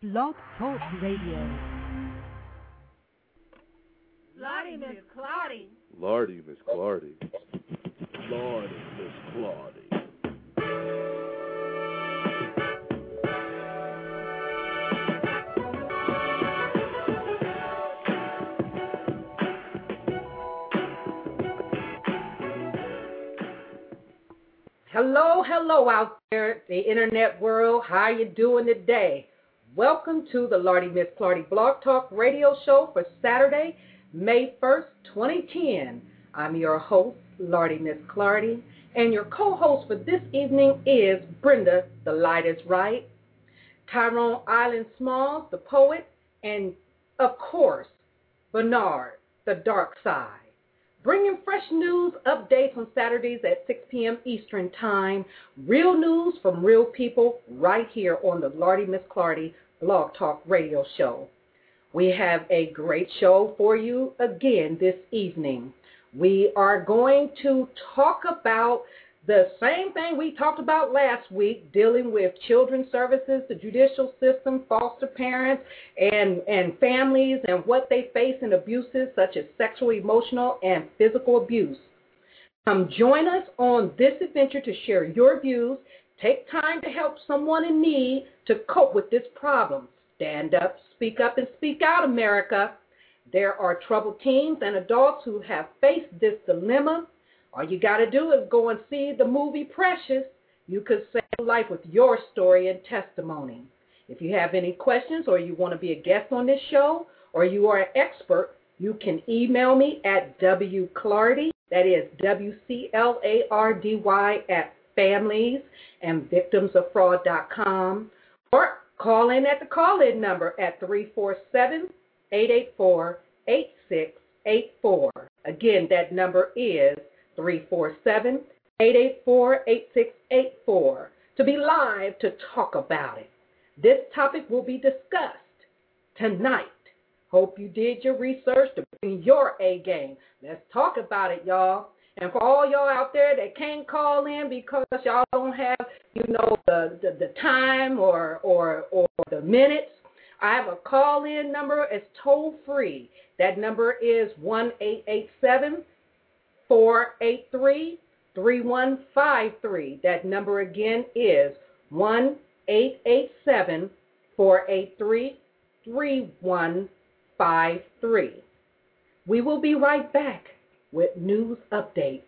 Blog Talk Radio. Lottie, Miss Claudie. Lordy, Miss Clardy. Lordy, Miss Claudie. Hello, hello out there, the internet world. How you doing today? Welcome to the Lordy Miss Clardy Blog Talk Radio Show for Saturday, May 1st, 2010. I'm your host, Lordy Miss Clardy, and your co-host for this evening is Brenda, the light is right, Tyrone Island Smalls, the poet, and of course, Bernard, the dark side. Bringing fresh news updates on Saturdays at 6 p.m. Eastern Time. Real news from real people right here on the Lardy Miss Clardy Blog Talk Radio Show. We have a great show for you again this evening. We are going to talk about the same thing we talked about last week, dealing with children's services, the judicial system, foster parents, and, and families, and what they face in abuses such as sexual, emotional, and physical abuse. Come join us on this adventure to share your views. Take time to help someone in need to cope with this problem. Stand up, speak up, and speak out, America. There are troubled teens and adults who have faced this dilemma. All you got to do is go and see the movie Precious. You could save a life with your story and testimony. If you have any questions or you want to be a guest on this show or you are an expert, you can email me at wclardy, that is W-C-L-A-R-D-Y at families and victimsoffraud.com or call in at the call-in number at 347-884-8684. Again, that number is 347-884-8684 to be live to talk about it. This topic will be discussed tonight. Hope you did your research to bring your A game. Let's talk about it, y'all. And for all y'all out there that can't call in because y'all don't have, you know, the, the, the time or, or, or the minutes, I have a call in number. It's toll free. That number is 1 887 483 3153. That number again is 1 887 483 3153. We will be right back with news update.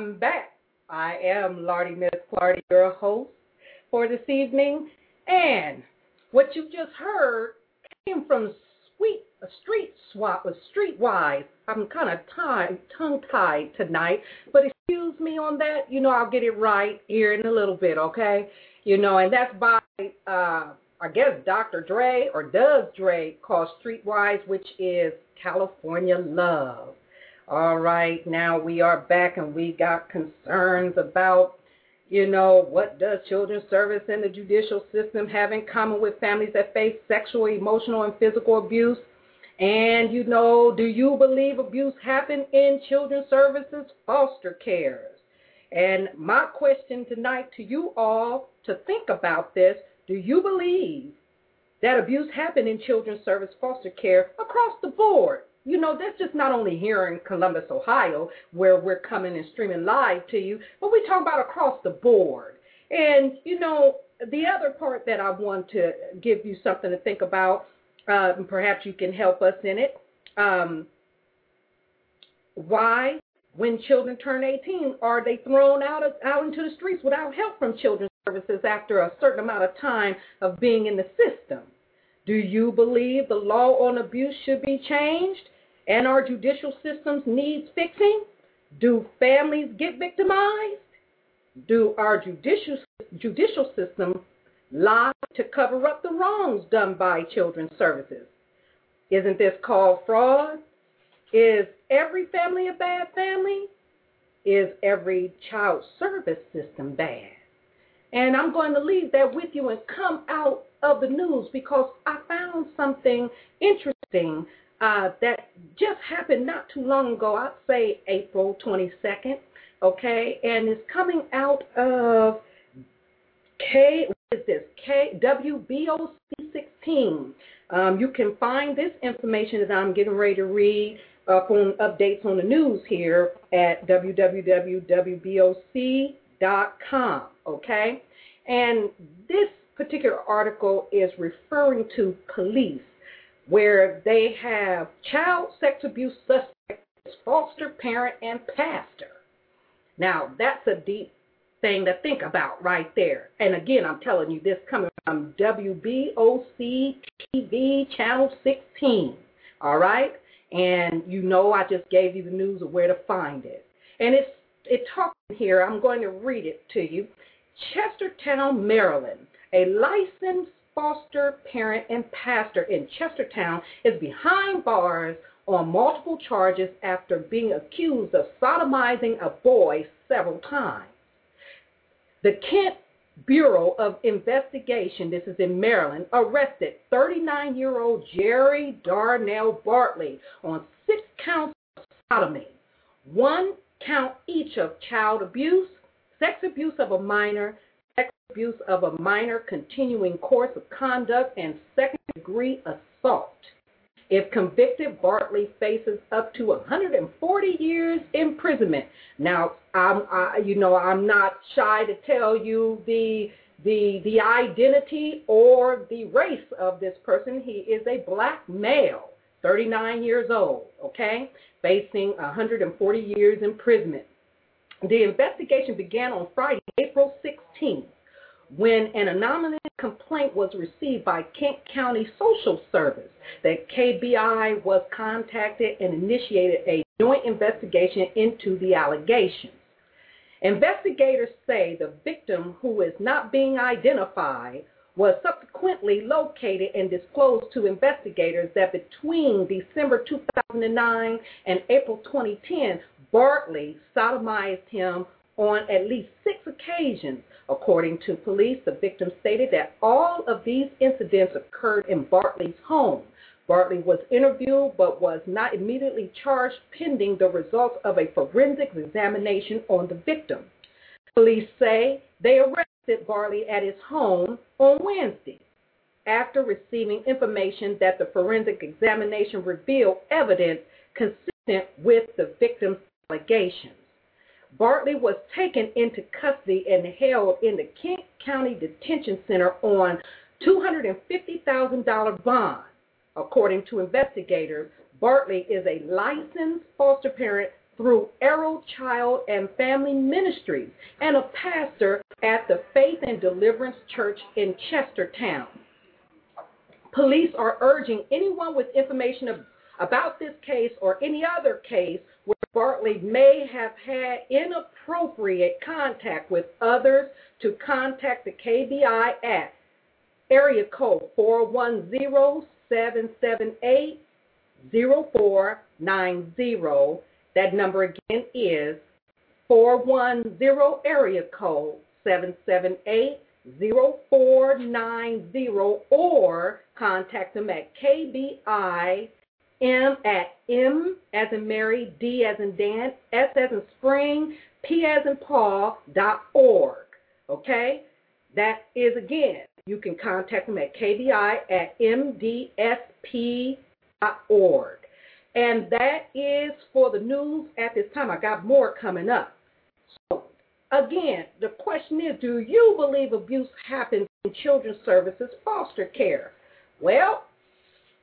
I'm back. I am Lardy Miss Clardy, your host for this evening. And what you just heard came from Sweet a Street Swap, a Streetwise. I'm kind of tongue tied tonight, but excuse me on that. You know, I'll get it right here in a little bit, okay? You know, and that's by, uh, I guess, Dr. Dre or does Dre called Streetwise, which is California Love. All right, now we are back and we got concerns about, you know, what does children's service and the judicial system have in common with families that face sexual, emotional, and physical abuse? And, you know, do you believe abuse happened in children's services, foster cares? And my question tonight to you all to think about this do you believe that abuse happened in children's service foster care across the board? You know, that's just not only here in Columbus, Ohio, where we're coming and streaming live to you, but we talk about across the board. And, you know, the other part that I want to give you something to think about, uh, perhaps you can help us in it. Um, why, when children turn 18, are they thrown out, of, out into the streets without help from children's services after a certain amount of time of being in the system? Do you believe the law on abuse should be changed and our judicial systems needs fixing? Do families get victimized? Do our judicial judicial system lie to cover up the wrongs done by children's services? Isn't this called fraud? Is every family a bad family? Is every child service system bad? And I'm going to leave that with you and come out of the news because I found something interesting uh, that just happened not too long ago. I'd say April 22nd, okay? And it's coming out of K, what is this? K, WBOC 16. Um, you can find this information that I'm getting ready to read up on updates on the news here at www.wboc.com, okay? And this particular article is referring to police where they have child sex abuse suspects, foster parent, and pastor. Now, that's a deep thing to think about right there. And again, I'm telling you, this coming from WBOC TV Channel 16. All right? And you know, I just gave you the news of where to find it. And it's it talks here, I'm going to read it to you. Chestertown, Maryland a licensed foster parent and pastor in Chestertown is behind bars on multiple charges after being accused of sodomizing a boy several times. The Kent Bureau of Investigation, this is in Maryland, arrested 39 year old Jerry Darnell Bartley on six counts of sodomy, one count each of child abuse, sex abuse of a minor, abuse of a minor continuing course of conduct, and second degree assault. If convicted, Bartley faces up to 140 years imprisonment. Now, I'm, I, you know, I'm not shy to tell you the the the identity or the race of this person. He is a black male, 39 years old. Okay, facing 140 years imprisonment. The investigation began on Friday, April 16th when an anonymous complaint was received by Kent County Social Service that KBI was contacted and initiated a joint investigation into the allegations. Investigators say the victim, who is not being identified, was subsequently located and disclosed to investigators that between December 2009 and April 2010, Bartley sodomized him on at least six occasions. According to police, the victim stated that all of these incidents occurred in Bartley's home. Bartley was interviewed but was not immediately charged pending the results of a forensic examination on the victim. Police say they arrested Bartley at his home on Wednesday after receiving information that the forensic examination revealed evidence consistent with the victim's allegations. Bartley was taken into custody and held in the Kent County Detention Center on $250,000 bond. According to investigators, Bartley is a licensed foster parent through Arrow Child and Family Ministries and a pastor at the Faith and Deliverance Church in Chestertown. Police are urging anyone with information about this case or any other case Bartley may have had inappropriate contact with others to contact the KBI at area code 410-778-0490. That number again is 410 area code 778 0490 or contact them at KBI M at M as in Mary, D as in Dan, S as in Spring, P as in Paul dot org. Okay? That is again, you can contact them at KBI at MDSP dot org. And that is for the news at this time. I got more coming up. So again, the question is, do you believe abuse happens in children's services foster care? Well,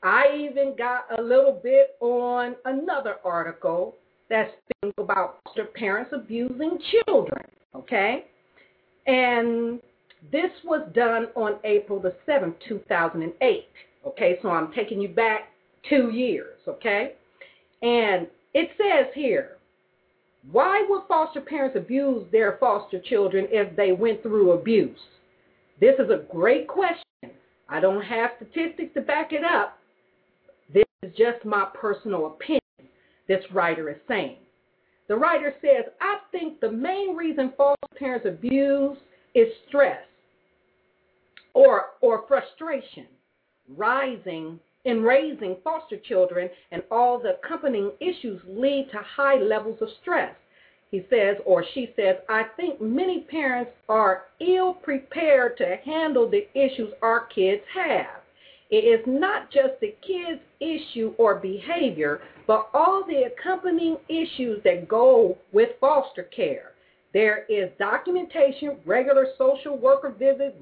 I even got a little bit on another article that's about foster parents abusing children, okay? And this was done on April the 7th, 2008, okay? So I'm taking you back two years, okay? And it says here, why would foster parents abuse their foster children if they went through abuse? This is a great question. I don't have statistics to back it up, is just my personal opinion, this writer is saying. The writer says, I think the main reason foster parents abuse is stress or, or frustration rising in raising foster children and all the accompanying issues lead to high levels of stress. He says, or she says, I think many parents are ill prepared to handle the issues our kids have. It is not just the kid's issue or behavior, but all the accompanying issues that go with foster care. There is documentation, regular social worker visits,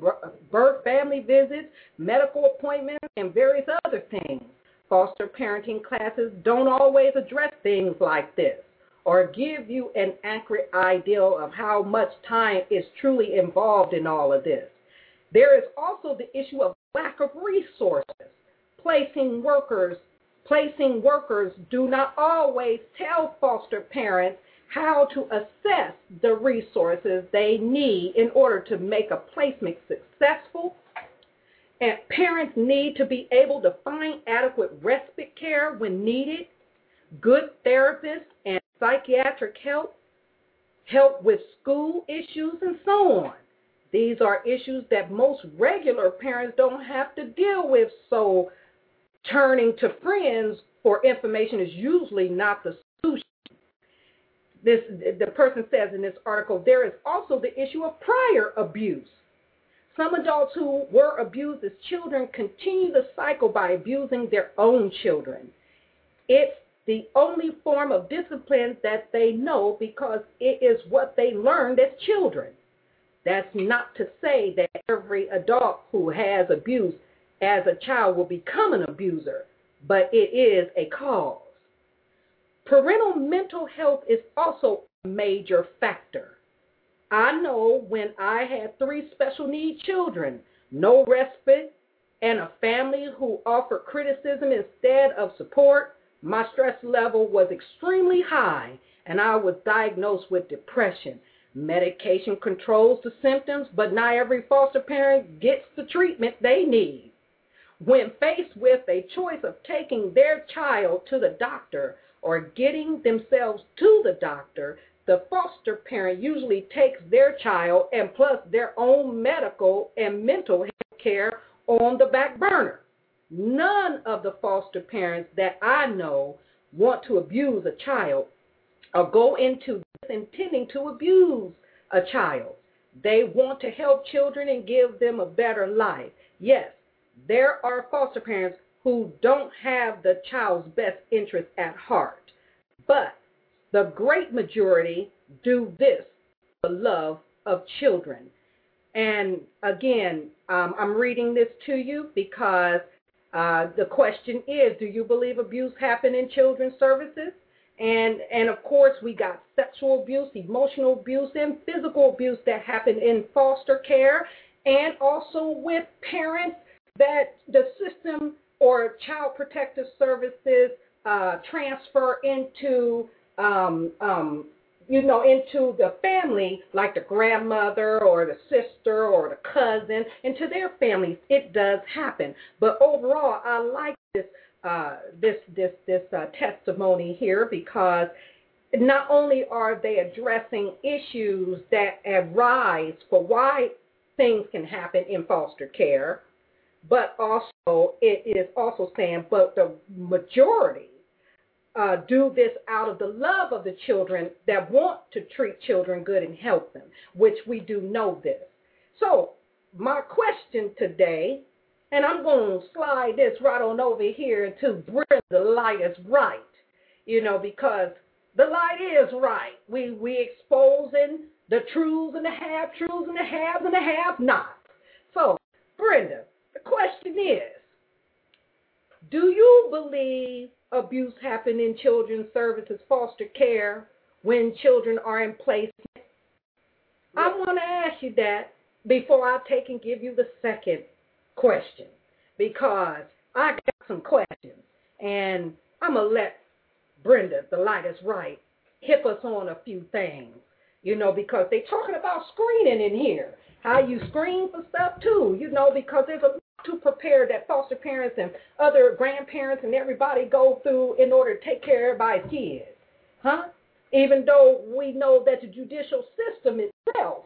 birth family visits, medical appointments, and various other things. Foster parenting classes don't always address things like this or give you an accurate idea of how much time is truly involved in all of this. There is also the issue of lack of resources. Placing workers, placing workers do not always tell foster parents how to assess the resources they need in order to make a placement successful. And parents need to be able to find adequate respite care when needed, good therapists and psychiatric help, help with school issues, and so on. These are issues that most regular parents don't have to deal with, so turning to friends for information is usually not the solution. This, the person says in this article, there is also the issue of prior abuse. Some adults who were abused as children continue the cycle by abusing their own children. It's the only form of discipline that they know because it is what they learned as children. That's not to say that every adult who has abuse as a child will become an abuser, but it is a cause. Parental mental health is also a major factor. I know when I had three special need children, no respite, and a family who offered criticism instead of support, my stress level was extremely high and I was diagnosed with depression Medication controls the symptoms, but not every foster parent gets the treatment they need. When faced with a choice of taking their child to the doctor or getting themselves to the doctor, the foster parent usually takes their child and plus their own medical and mental health care on the back burner. None of the foster parents that I know want to abuse a child or go into this intending to abuse a child. They want to help children and give them a better life. Yes, there are foster parents who don't have the child's best interest at heart, but the great majority do this for love of children. And again, um, I'm reading this to you because uh, the question is Do you believe abuse happened in children's services? And and of course we got sexual abuse, emotional abuse, and physical abuse that happen in foster care, and also with parents that the system or child protective services uh, transfer into um, um, you know, into the family, like the grandmother or the sister or the cousin, into their families. It does happen. But overall, I like this uh, this this this uh, testimony here because not only are they addressing issues that arise for why things can happen in foster care, but also it is also saying, but the majority uh, do this out of the love of the children that want to treat children good and help them, which we do know this. So, my question today, and I'm going to slide this right on over here to bring the light is right, you know, because the light is right. We we exposing the truths and the half truths and the haves and the have nots. So, Brenda, the question is, do you believe abuse happen in children's services, foster care, when children are in place. I want to ask you that before I take and give you the second question because I got some questions and I'm going to let Brenda, the light is right, hip us on a few things, you know, because they're talking about screening in here. How you screen for stuff too, you know, because there's a lot to prepare that foster parents and other grandparents and everybody go through in order to take care of everybody's kids. Huh? Even though we know that the judicial system itself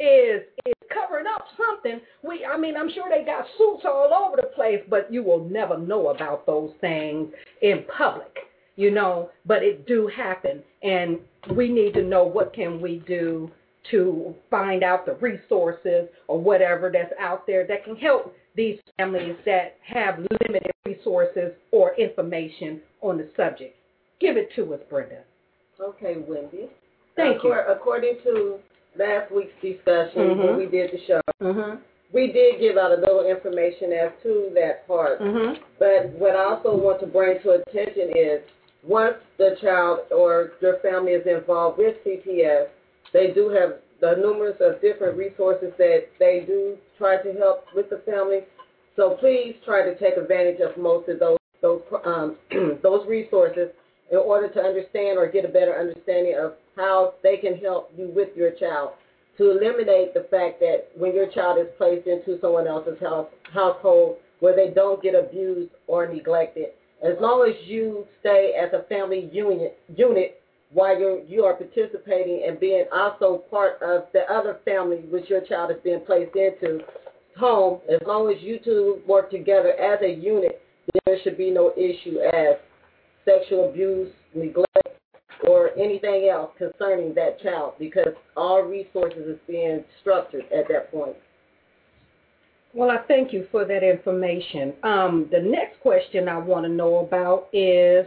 is is covering up something. We I mean I'm sure they got suits all over the place, but you will never know about those things in public, you know, but it do happen and we need to know what can we do to find out the resources or whatever that's out there that can help these families that have limited resources or information on the subject. Give it to us, Brenda. Okay, Wendy. Thank you. According to last week's discussion Mhm. when we did the show, Mhm. we did give out a little information as to that part. Mhm. But what I also want to bring to attention is once the child or your family is involved with CPS, they do have the numerous of different resources that they do try to help with the family. So please try to take advantage of most of those those um, those resources in order to understand or get a better understanding of how they can help you with your child to eliminate the fact that when your child is placed into someone else's house household where they don't get abused or neglected, as long as you stay as a family unit unit while you you are participating and being also part of the other family which your child is being placed into home, as long as you two work together as a unit, there should be no issue as sexual abuse, neglect, anything else concerning that child because all resources is being structured at that point. Well, I thank you for that information. Um, the next question I want to know about is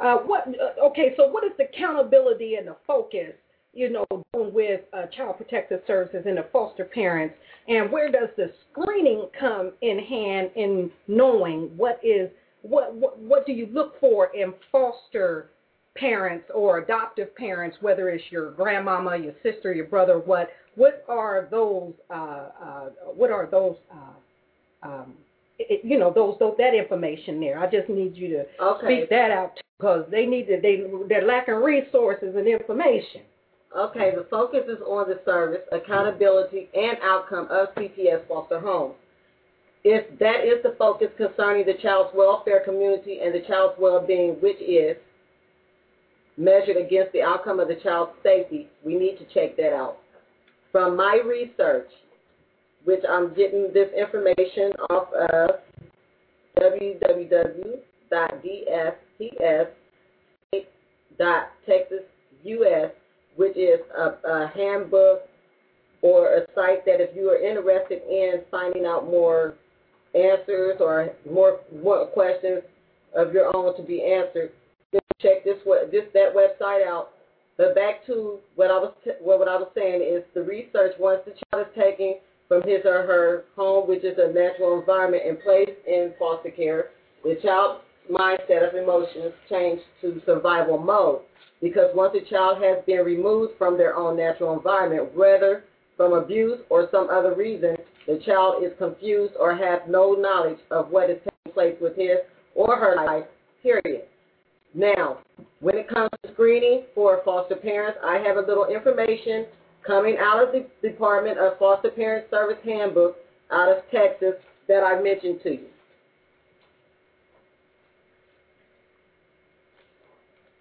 uh, what? Uh, okay, so what is the accountability and the focus, you know, with uh, child protective services and the foster parents, and where does the screening come in hand in knowing what is what what, what do you look for in foster parents or adoptive parents, whether it's your grandmama, your sister, your brother, what what are those uh, uh, what are those uh, um, it, you know those, those that information there. I just need you to Okay. speak that out because they need to they they're lacking resources and information. Okay, the focus is on the service, accountability, and outcome of CPS foster homes. If that is the focus concerning the child's welfare community and the child's well-being, which is measured against the outcome of the child's safety, we need to check that out. From my research, which I'm getting this information off of www.dsts.texas.us, which is a, a handbook or a site that if you are interested in finding out more answers or more, more questions of your own to be answered, check this this that website out. But back to what I was what, what I was saying is the research once the child is taken from his or her home, which is a natural environment, and placed in foster care, the child's mindset of emotions change to survival mode. Because once a child has been removed from their own natural environment, whether from abuse or some other reason, the child is confused or has no knowledge of what is taking place with his or her life, period. Now, when it comes to screening for foster parents, I have a little information coming out of the Department of Foster Parent Service Handbook out of Texas that I mentioned to you.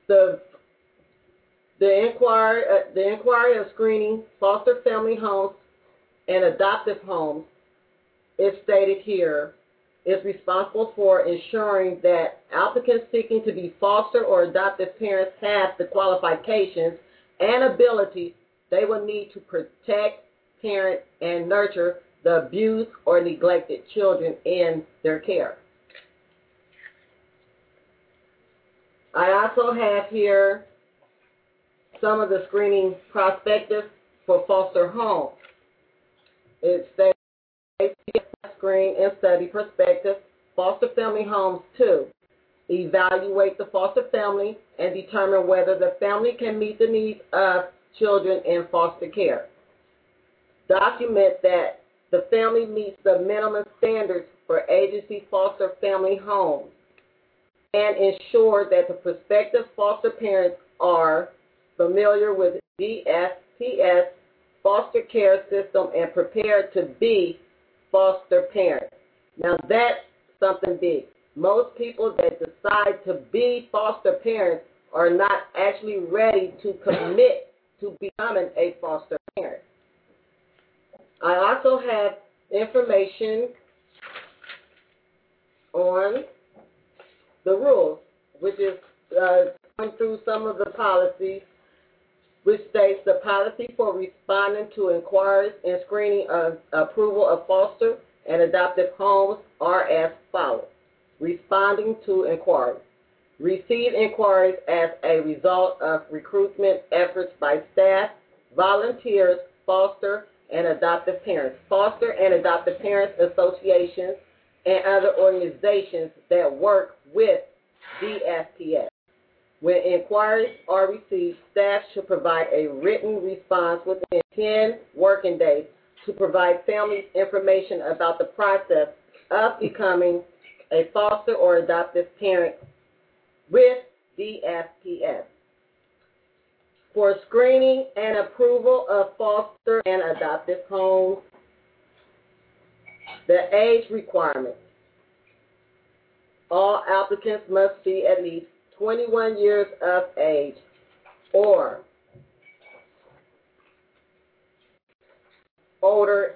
The the inquiry, uh, the inquiry of screening foster family homes and adoptive homes is stated here is responsible for ensuring that applicants seeking to be foster or adoptive parents have the qualifications and abilities they will need to protect, parent, and nurture the abused or neglected children in their care. I also have here some of the screening prospectus for foster homes. It states screen and study prospectus, foster family homes too. Evaluate the foster family and determine whether the family can meet the needs of children in foster care. Document that the family meets the minimum standards for agency foster family homes and ensure that the prospective foster parents are familiar with DFPS foster care system and prepared to be foster parents. Now that's something big. Most people that decide to be foster parents are not actually ready to commit to becoming a foster parent. I also have information on the rules, which is uh, going through some of the policies, which states the policy for responding to inquiries and screening of approval of foster and adoptive homes are as follows. Responding to inquiries. Receive inquiries as a result of recruitment efforts by staff, volunteers, foster and adoptive parents, foster and adoptive parents associations, and other organizations that work with DFPS. When inquiries are received, staff should provide a written response within 10 working days to provide families information about the process of becoming a foster or adoptive parent with DFPS. For screening and approval of foster and adoptive homes, the age requirement. All applicants must be at least 21 years of age or older.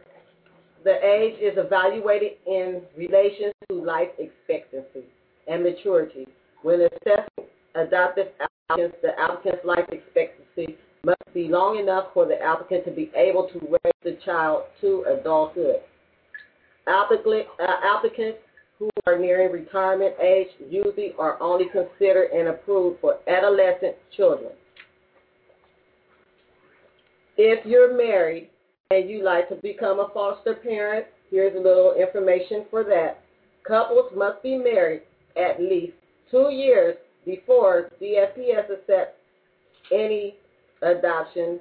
The age is evaluated in relation to life expectancy and maturity. When assessing adoptive applicants, the applicant's life expectancy must be long enough for the applicant to be able to raise the child to adulthood. Applicant, uh, applicants who are nearing retirement age usually are only considered and approved for adolescent children. If you're married and you like to become a foster parent, here's a little information for that. Couples must be married at least two years before DFPS accepts any adoption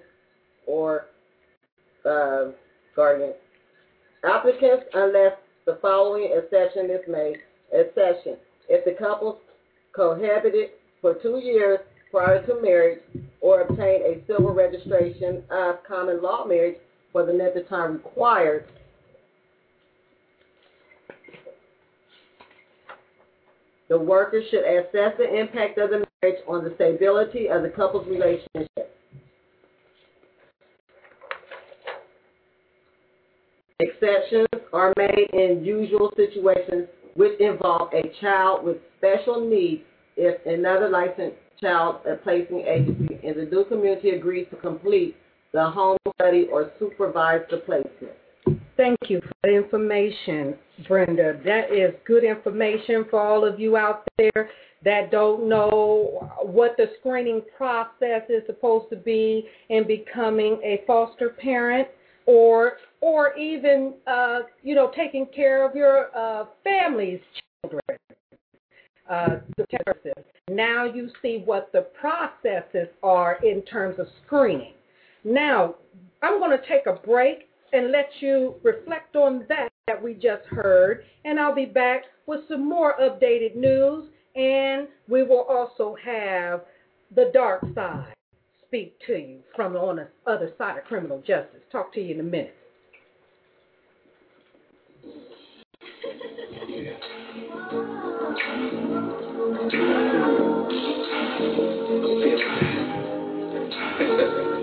or uh, guardian applicants unless the following exception is made. Exception. If the couple cohabited for two years prior to marriage or obtained a civil registration of common law marriage for the length of time required The worker should assess the impact of the marriage on the stability of the couple's relationship. Exceptions are made in usual situations which involve a child with special needs if another licensed child placing agency in the new community agrees to complete the home study or supervise the placement. Thank you for the information, Brenda. That is good information for all of you out there that don't know what the screening process is supposed to be in becoming a foster parent or or even uh, you know taking care of your uh, family's children. uh. Now you see what the processes are in terms of screening. Now, I'm going to take a break and let you reflect on that that we just heard, and I'll be back with some more updated news, and we will also have the dark side speak to you from on the other side of criminal justice. Talk to you in a minute. All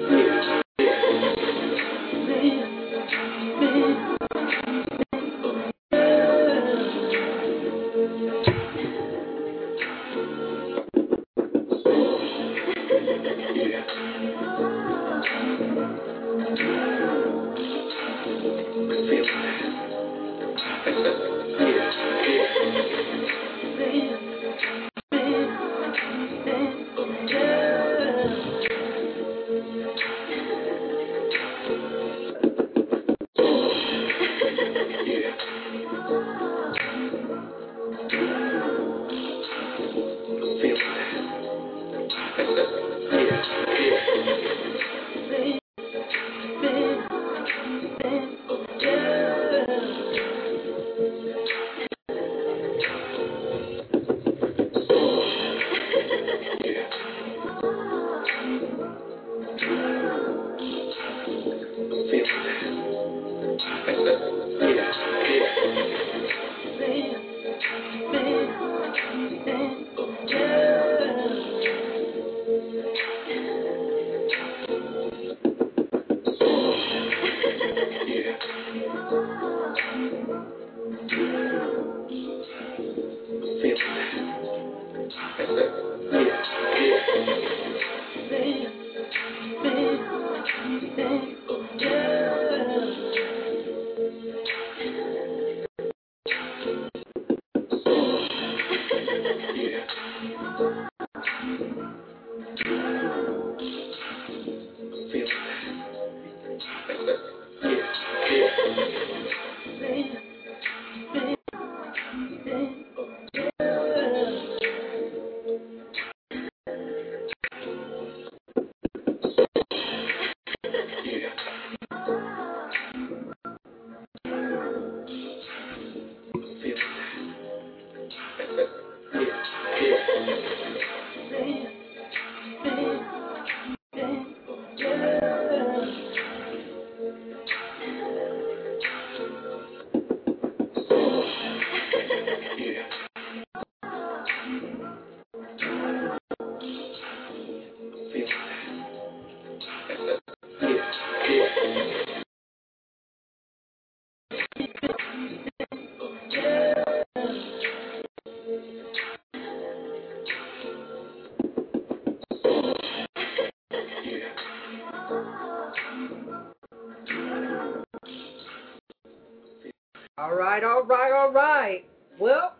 right, all right, all right. Well,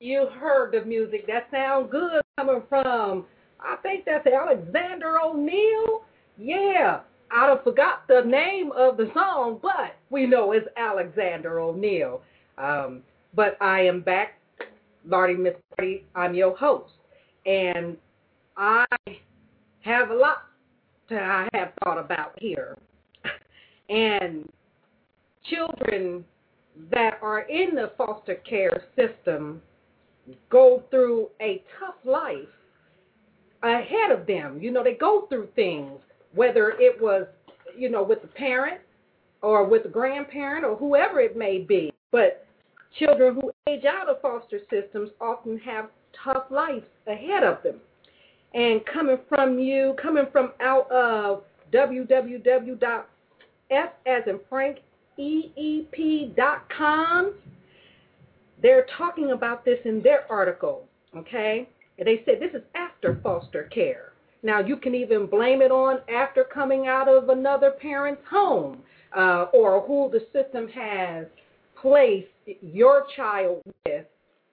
you heard the music. That sounds good coming from, I think that's Alexander O'Neal. Yeah, I'd have forgot the name of the song, but we know it's Alexander O'Neal. Um, but I am back, Lardy Miss Lardy. I'm your host, and I have a lot to I have thought about here. And children that are in the foster care system go through a tough life ahead of them. You know, they go through things, whether it was, you know, with the parent or with the grandparent or whoever it may be. But children who age out of foster systems often have tough lives ahead of them. And coming from you, coming from out of www.f as in Frank EEP.com. They're talking about this in their article, okay? They said this is after foster care. Now, you can even blame it on after coming out of another parent's home uh, or who the system has placed your child with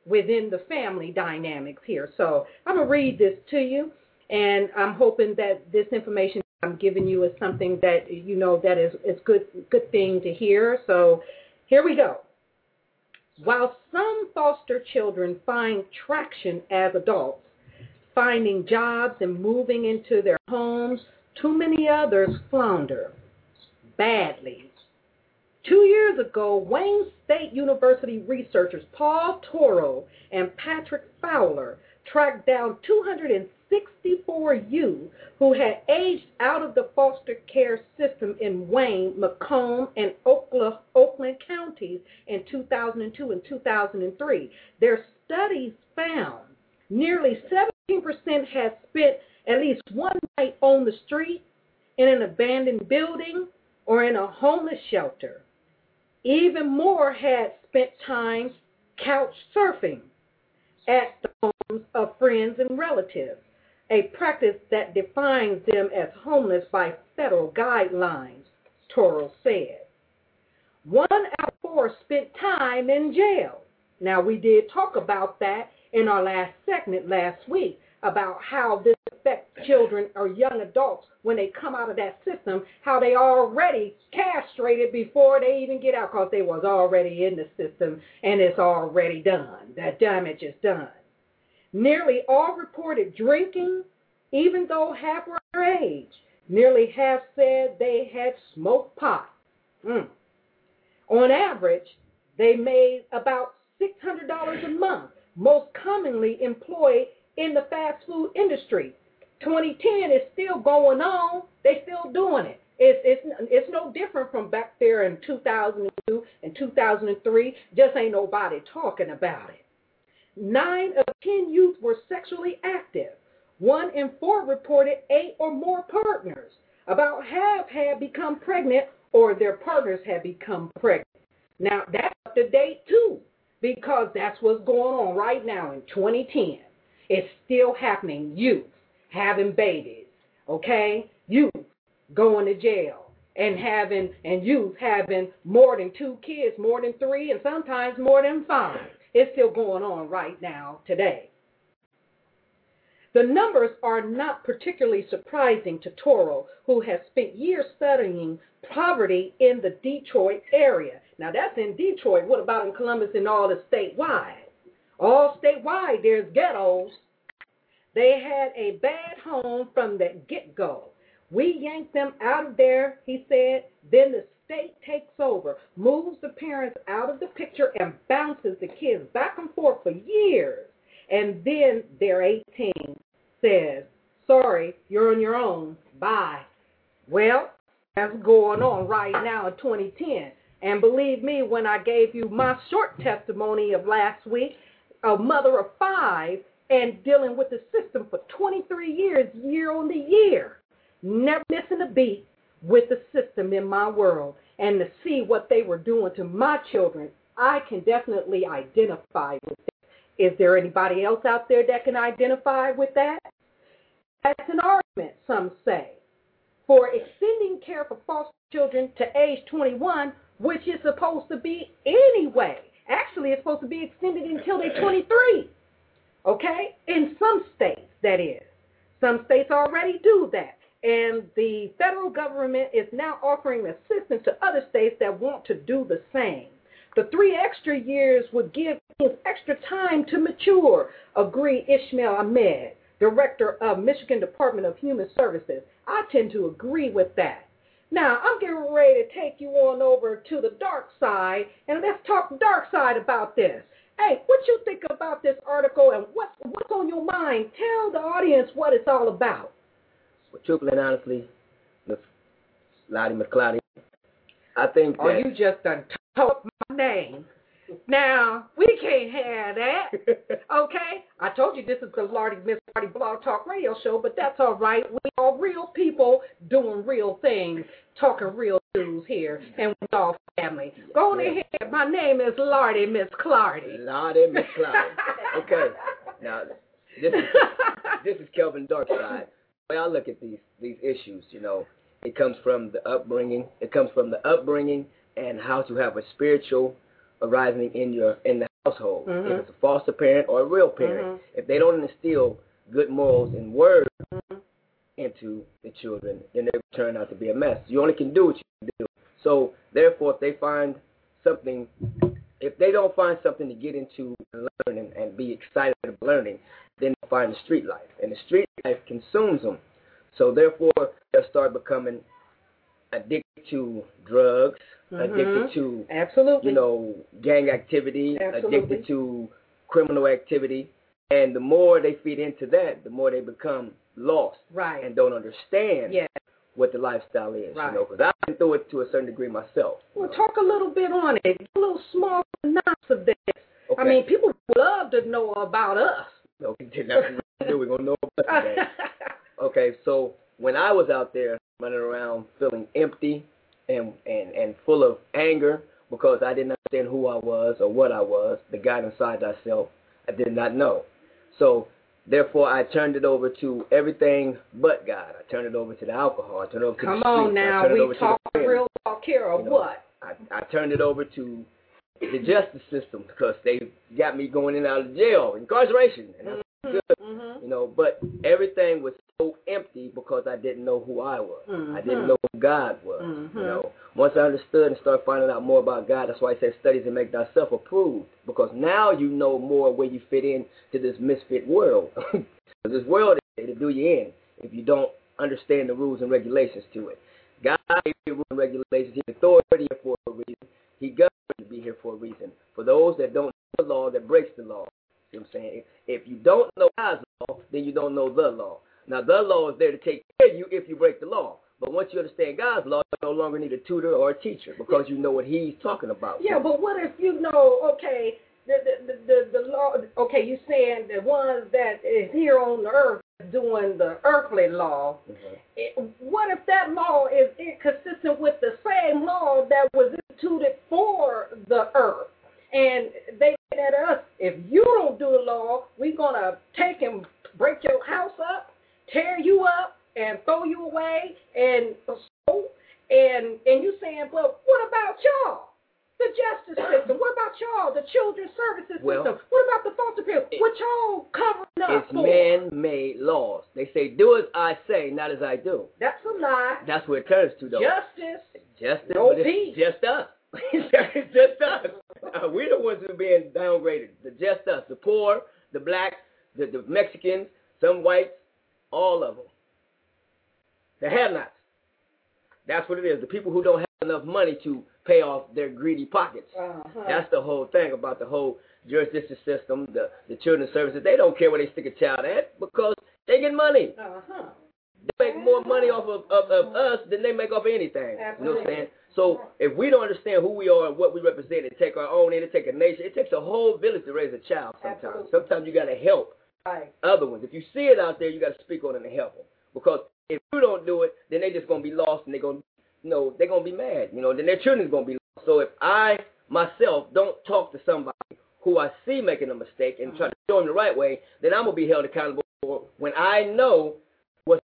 within the family dynamics here. So I'm going to read this to you, and I'm hoping that this information I'm giving you is something that you know that is is good good thing to hear. So here we go. While some foster children find traction as adults, finding jobs and moving into their homes, too many others flounder badly. Two years ago, Wayne State University researchers Paul Toro and Patrick Fowler tracked down 260 64U who had aged out of the foster care system in Wayne, Macomb, and Oakland counties in 2002 and 2003. Their studies found nearly 17% had spent at least one night on the street, in an abandoned building, or in a homeless shelter. Even more had spent time couch surfing at the homes of friends and relatives a practice that defines them as homeless by federal guidelines, Toro said. One out of four spent time in jail. Now, we did talk about that in our last segment last week about how this affects children or young adults when they come out of that system, how they already castrated before they even get out because they was already in the system and it's already done. That damage is done. Nearly all reported drinking, even though half were underage. Nearly half said they had smoked pot. Mm. On average, they made about $600 a month, most commonly employed in the fast food industry. 2010 is still going on. They're still doing it. It's it's it's no different from back there in 2002 and 2003. Just ain't nobody talking about it. Nine of ten youth were sexually active. One in four reported eight or more partners. About half had become pregnant or their partners had become pregnant. Now that's up to date too, because that's what's going on right now in 2010. It's still happening. Youth having babies, okay? Youth going to jail and having and youth having more than two kids, more than three, and sometimes more than five. It's still going on right now today. The numbers are not particularly surprising to Toro, who has spent years studying poverty in the Detroit area. Now that's in Detroit. What about in Columbus and all the statewide? All statewide, there's ghettos. They had a bad home from the get go. We yanked them out of there, he said. Then the state takes over, moves the parents out of the picture, and bounces the kids back and forth for years. And then they're 18, says, Sorry, you're on your own. Bye. Well, that's going on right now in 2010. And believe me, when I gave you my short testimony of last week, a mother of five and dealing with the system for 23 years, year on the year, never missing a beat with the system in my world, and to see what they were doing to my children, I can definitely identify with it. Is there anybody else out there that can identify with that? That's an argument, some say, for extending care for foster children to age 21, which is supposed to be anyway. Actually, it's supposed to be extended until they're 23. Okay? In some states, that is. Some states already do that. And the federal government is now offering assistance to other states that want to do the same. The three extra years would give extra time to mature, agreed Ishmael Ahmed, director of Michigan Department of Human Services. I tend to agree with that. Now, I'm getting ready to take you on over to the dark side, and let's talk dark side about this. Hey, what you think about this article and what's what's on your mind? Tell the audience what it's all about. Well, truthfully and honestly, Miss Lottie McCloudy, I think oh, that. Oh, you just done told my name. Now, we can't have that. Okay? I told you this is the Lardy Miss Lardy Blog Talk Radio Show, but that's all right. We are real people doing real things, talking real news here, and we all family. Go on ahead. My name is Lardy Miss Clardy. Lardy Miss Clardy. Okay. Now, this is this is Kelvin Darkside. Way I look at these these issues, you know, it comes from the upbringing. It comes from the upbringing and how to have a spiritual arising in your in the household. Mhm. If it's a foster parent or a real parent, if they don't instill good morals and words into the children, then they will turn out to be a mess. You only can do what you can do. So therefore, if they find something if they don't find something to get into and learn and, and be excited about learning, then they'll find the street life. And the street life consumes them. So therefore, they'll start becoming addicted to drugs, Mhm. addicted to Absolutely. you know gang activity, Absolutely. addicted to criminal activity, and the more they feed into that, the more they become lost right. and don't understand yeah. what the lifestyle is. Right. You know, because I've been through it to a certain degree myself. Well, talk a little bit on it. A little small synopsis of this. Okay. I mean, people love to know about us. No, that's what we do. We're gonna know about that. Okay, so when I was out there running around feeling empty and and and full of anger because I didn't understand who I was or what I was, the God inside thyself, I did not know. So therefore, I turned it over to everything but God. I turned it over to the alcohol. I turned it over to Come the on streets. I now, we talk real talk here or You know, what? I, I turned it over to the justice system because they got me going in and out of jail, incarceration, and that's good, Mm-hmm. you know. But everything was so empty because I didn't know who I was. I Mhm. didn't know who God was. You know, once I understood and started finding out more about God, that's why I said studies and make thyself approved. Because now you know more where you fit in to this misfit world. this world is to do you in if you don't understand the rules and regulations to it. God gave you rules and regulations. He's authority for a reason. He governs to be here for a reason. For those that don't know the law, that breaks the law. You know what I'm saying? If you don't know God's law, then you don't know the law. Now, the law is there to take care of you if you break the law. But once you understand God's law, you no longer need a tutor or a teacher because you know what He's talking about. Yeah, but what if you know, okay, the the the, the, the law okay, you're saying the ones that is here on the earth doing the earthly law. Mhm. It, what if that law is inconsistent with the same law that was instituted for the earth? And they said at us, if you don't do the law, we're gonna take and break your house up, tear you up, and throw you away, and so, and and you saying, but what about y'all? The justice system. What about y'all? The children's services Well, system. What about the foster care? What y'all covering up It's for? man-made laws. They say, "Do as I say, not as I do." That's a lie. That's what it turns to, though. Justice. Just No but it's just us. it's just us. Uh, we're the ones who are being downgraded. The just us, the poor, the blacks, the, the Mexicans, some whites, all of them. The have-nots. That's what it is. The people who don't have enough money to pay off their greedy pockets. Uh-huh. That's the whole thing about the whole jurisdiction system, the the children's services. They don't care where they stick a child at because they get money. Uh-huh. They make more money off of, of, of us than they make off of anything. You know what I'm saying? So if we don't understand who we are and what we represent and take our own in, it take a nation, it takes a whole village to raise a child sometimes. Absolutely. Sometimes you got to help Right. other ones. If you see it out there, you got to speak on it and help them. Because if you don't do it, then they're just going to be lost and they're going to, you know, they're going to be mad. You know, then their children's going to be lost. So if I, myself, don't talk to somebody who I see making a mistake and try to show them the right way, then I'm going to be held accountable for when I know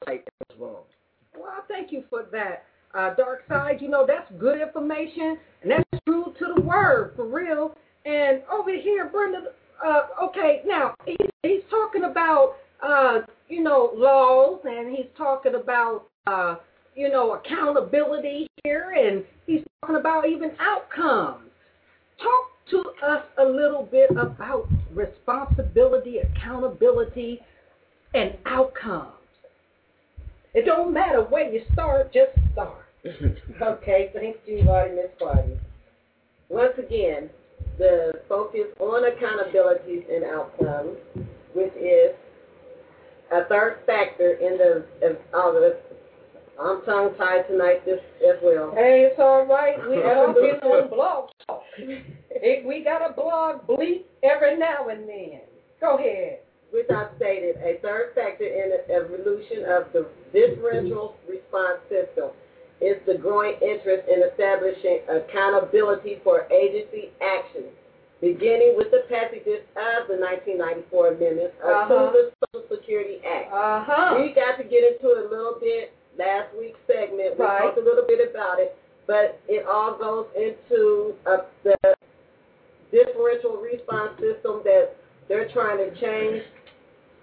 right. Well, thank you for that, uh, Dark Side. You know, that's good information, and that's true to the word, for real. And over here, Brenda, uh, okay, now, he, he's talking about, uh, you know, laws, and he's talking about, uh, you know, accountability here, and he's talking about even outcomes. Talk to us a little bit about responsibility, accountability, and outcomes. It don't matter where you start, just start. Okay, thanks you, Lottie, Miss Claudia. Once again, the focus on accountabilities and outcomes, which is a third factor in the of all of. I'm tongue tied tonight this as well. Hey, it's all right. We talking on blog talk. We got a blog bleep every now and then. Go ahead. Which I've stated, a third factor in the evolution of the differential response system is the growing interest in establishing accountability for agency action, beginning with the passages of the 1994 amendments of Uh-huh. to the Social Security Act. Uh huh. We got to get into it a little bit last week's segment. We Right. talked a little bit about it, but it all goes into uh, the differential response system that they're trying to change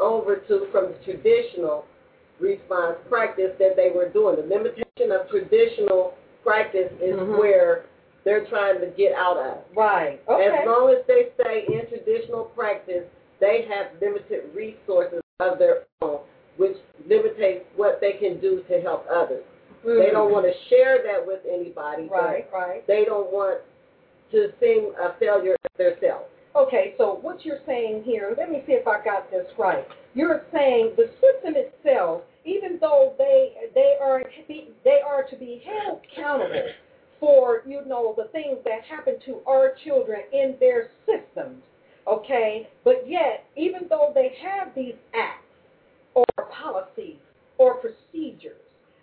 over to from the traditional response practice that they were doing. The limitation of traditional practice is Mhm. where they're trying to get out of. Right. Okay. As long as they stay in traditional practice, they have limited resources of their own, which limitates what they can do to help others. Mm-hmm. They don't want to share that with anybody. Right, right. They don't want to seem a failure of themselves. Okay, so what you're saying here, let me see if I got this right. You're saying the system itself, even though they they are they are to be held accountable for you know the things that happen to our children in their systems, okay? But yet, even though they have these acts or policies or procedures,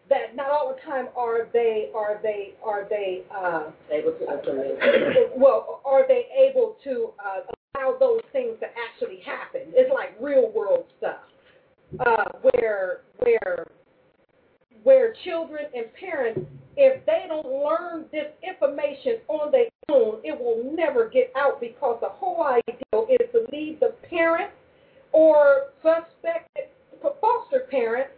that not all the time are they are they are they uh, able to implement. well, are they able to uh, allow those things to actually happen? It's like real world stuff, uh, where where where children and parents, if they don't learn this information on their own, it will never get out because the whole idea is to leave the parent or suspected foster parent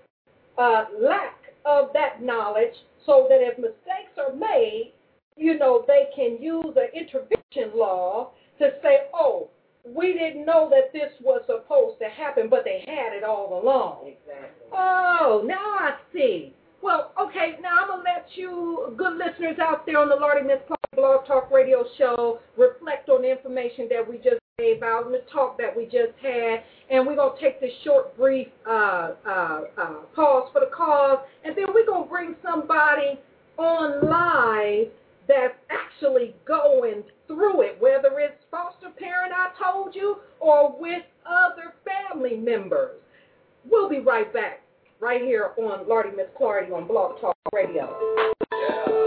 uh, lack of that knowledge so that if mistakes are made, you know, they can use an intervention law to say, oh, we didn't know that this was supposed to happen, but they had it all along. Exactly. Oh, now I see. Well, okay, now I'm going to let you, good listeners out there on the Lordy Miss Clardy Blog Talk Radio Show, reflect on the information that we just gave out and the talk that we just had. And we're going to take this short, brief uh, uh, uh, pause for the cause. And then we're going to bring somebody on live that's actually going through it, whether it's foster parent, I told you, or with other family members. We'll be right back, right here on Lordy Miss Clardy on Blog Talk Radio. Stand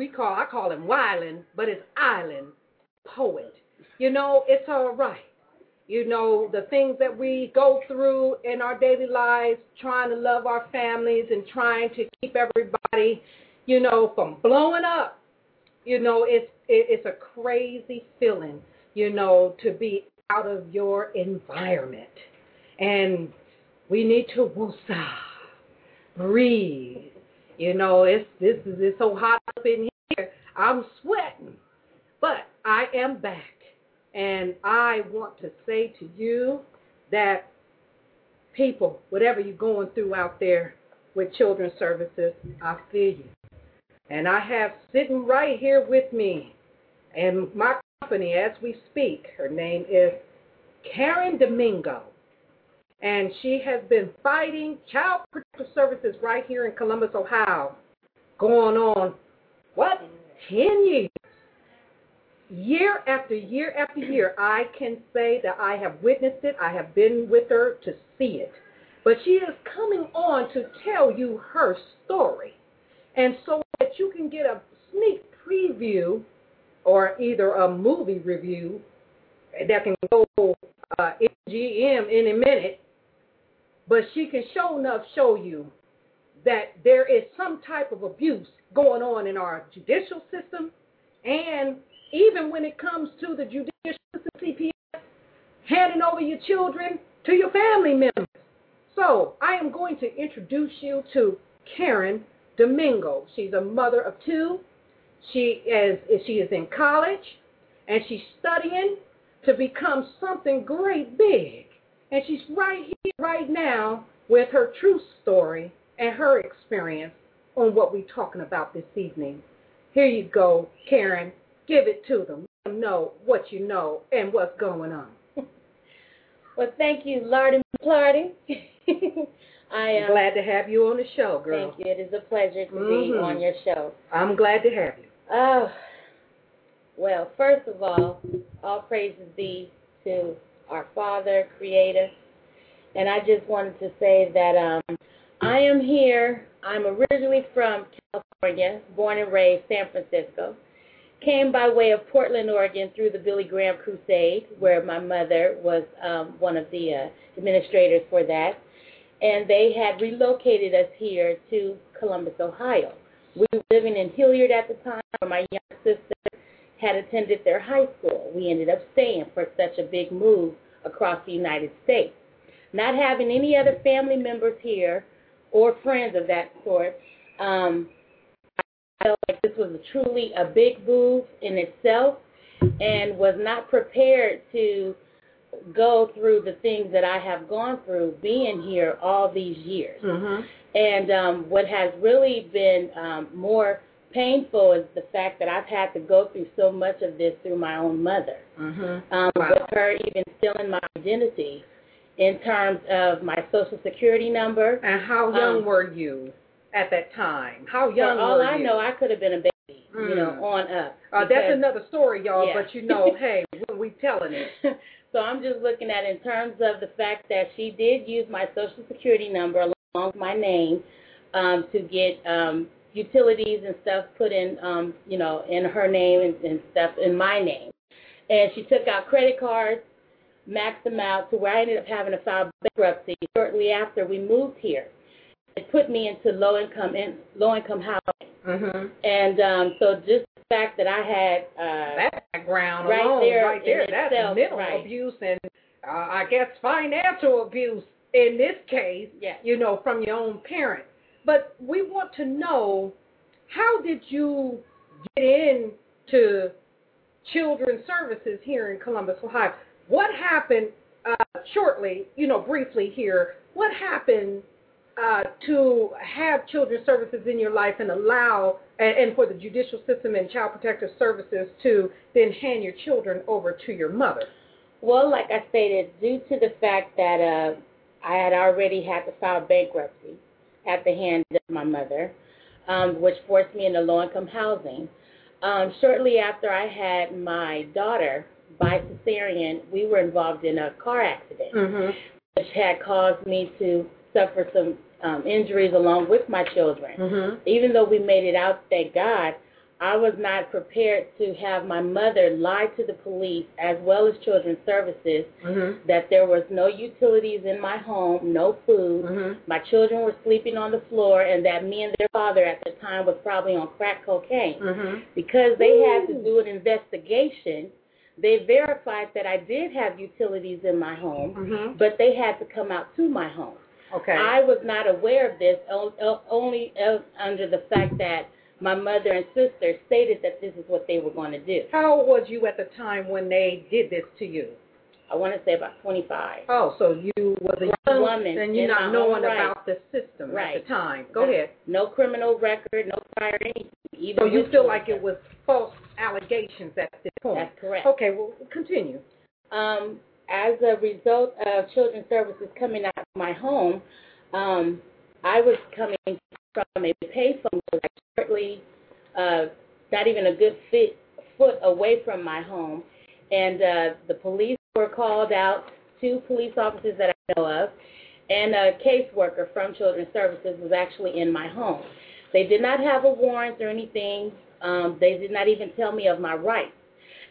we call, I call him Wyland, but it's Island Poet. You know, it's all right. You know, the things that we go through in our daily lives, trying to love our families and trying to keep everybody, you know, from blowing up. You know, it's it, it's a crazy feeling, you know, to be out of your environment. And we need to woosah, breathe. You know, it's this is it's so hot up in here. I'm sweating. But I am back. And I want to say to you that people, whatever you're going through out there with children's services, I feel you. And I have sitting right here with me and my company as we speak, her name is Karen Domingo. And she has been fighting child protective services right here in Columbus, Ohio, going on, what, 10 years? Year after year after year, I can say that I have witnessed it. I have been with her to see it. But she is coming on to tell you her story. And so that you can get a sneak preview or either a movie review that can go uh, MGM in a minute, but she can show enough show you that there is some type of abuse going on in our judicial system and even when it comes to the judicial system CPS, handing over your children to your family members. So I am going to introduce you to Karen Domingo. She's a mother of two. She is she is in college and she's studying to become something great big. And she's right here right now with her true story and her experience on what we're talking about this evening. Here you go, Karen. Give it to them. Let them know what you know and what's going on. well, thank you, Lardy Clardy. I am uh, glad to have you on the show, girl. Thank you. It is a pleasure to mm-hmm. be on your show. I'm glad to have you. Oh, well, first of all, all praises be to our Father, Creator. And I just wanted to say that um, I am here. I'm originally from California, born and raised San Francisco. Came by way of Portland, Oregon, through the Billy Graham Crusade, where my mother was um, one of the uh, administrators for that and they had relocated us here to Columbus, Ohio. We were living in Hilliard at the time, where my young sister had attended their high school. We ended up staying for such a big move across the United States. Not having any other family members here or friends of that sort, um, I felt like this was a truly a big move in itself and was not prepared to go through the things that I have gone through being here all these years. Mm-hmm. And um, what has really been um, more painful is the fact that I've had to go through so much of this through my own mother. Mm-hmm. Um, wow. With her even stealing my identity in terms of my social security number. And how young um, were you at that time? How young all were I you? know, I could have been a baby, mm. you know, on up. Uh, that's another story, y'all. Yeah. But you know, hey, we telling it. So I'm just looking at in terms of the fact that she did use my social security number along with my name um, to get um, utilities and stuff put in, um, you know, in her name and, and stuff in my name. And she took out credit cards, maxed them out to where I ended up having to file bankruptcy shortly after we moved here. It put me into low income in low income housing. Mm-hmm. And um, so just the fact that I had uh, that background right alone, there, right there, that's itself, mental right. abuse and uh, I guess financial abuse in this case. Yes. You know, from your own parent. But we want to know how did you get into children's services here in Columbus, Ohio? What happened uh, shortly, you know, briefly here? What happened uh, to have children's services in your life and allow, and, and for the judicial system and child protective services to then hand your children over to your mother? Well, like I stated, due to the fact that uh, I had already had to file bankruptcy at the hand of my mother, um, which forced me into low income housing. Um, shortly after I had my daughter by cesarean, we were involved in a car accident, Mm-hmm. which had caused me to suffer some um, injuries along with my children. Mm-hmm. Even though we made it out, thank God, I was not prepared to have my mother lie to the police as well as children's services Mm-hmm. that there was no utilities in my home, no food. Mm-hmm. My children were sleeping on the floor, and that me and their father at the time was probably on crack cocaine. Mm-hmm. Because they had to do an investigation, they verified that I did have utilities in my home, Mm-hmm. but they had to come out to my home. Okay. I was not aware of this only uh, under the fact that my mother and sister stated that this is what they were going to do. How old was you at the time when they did this to you? I want to say about 25. Oh, so you was a young woman and you're not knowing right. about the system Right. at the time. Go ahead. No criminal record, no prior anything. Even So you feel like it was false allegations at this point? That's correct. Okay, well, continue. Um, as a result of children's services coming out of my home, um, I was coming from a payphone shortly, uh, not even a good fit, foot away from my home, and uh, the police were called out. Two police officers that I know of, and a caseworker from Children's Services was actually in my home. They did not have a warrant or anything. Um, they did not even tell me of my rights.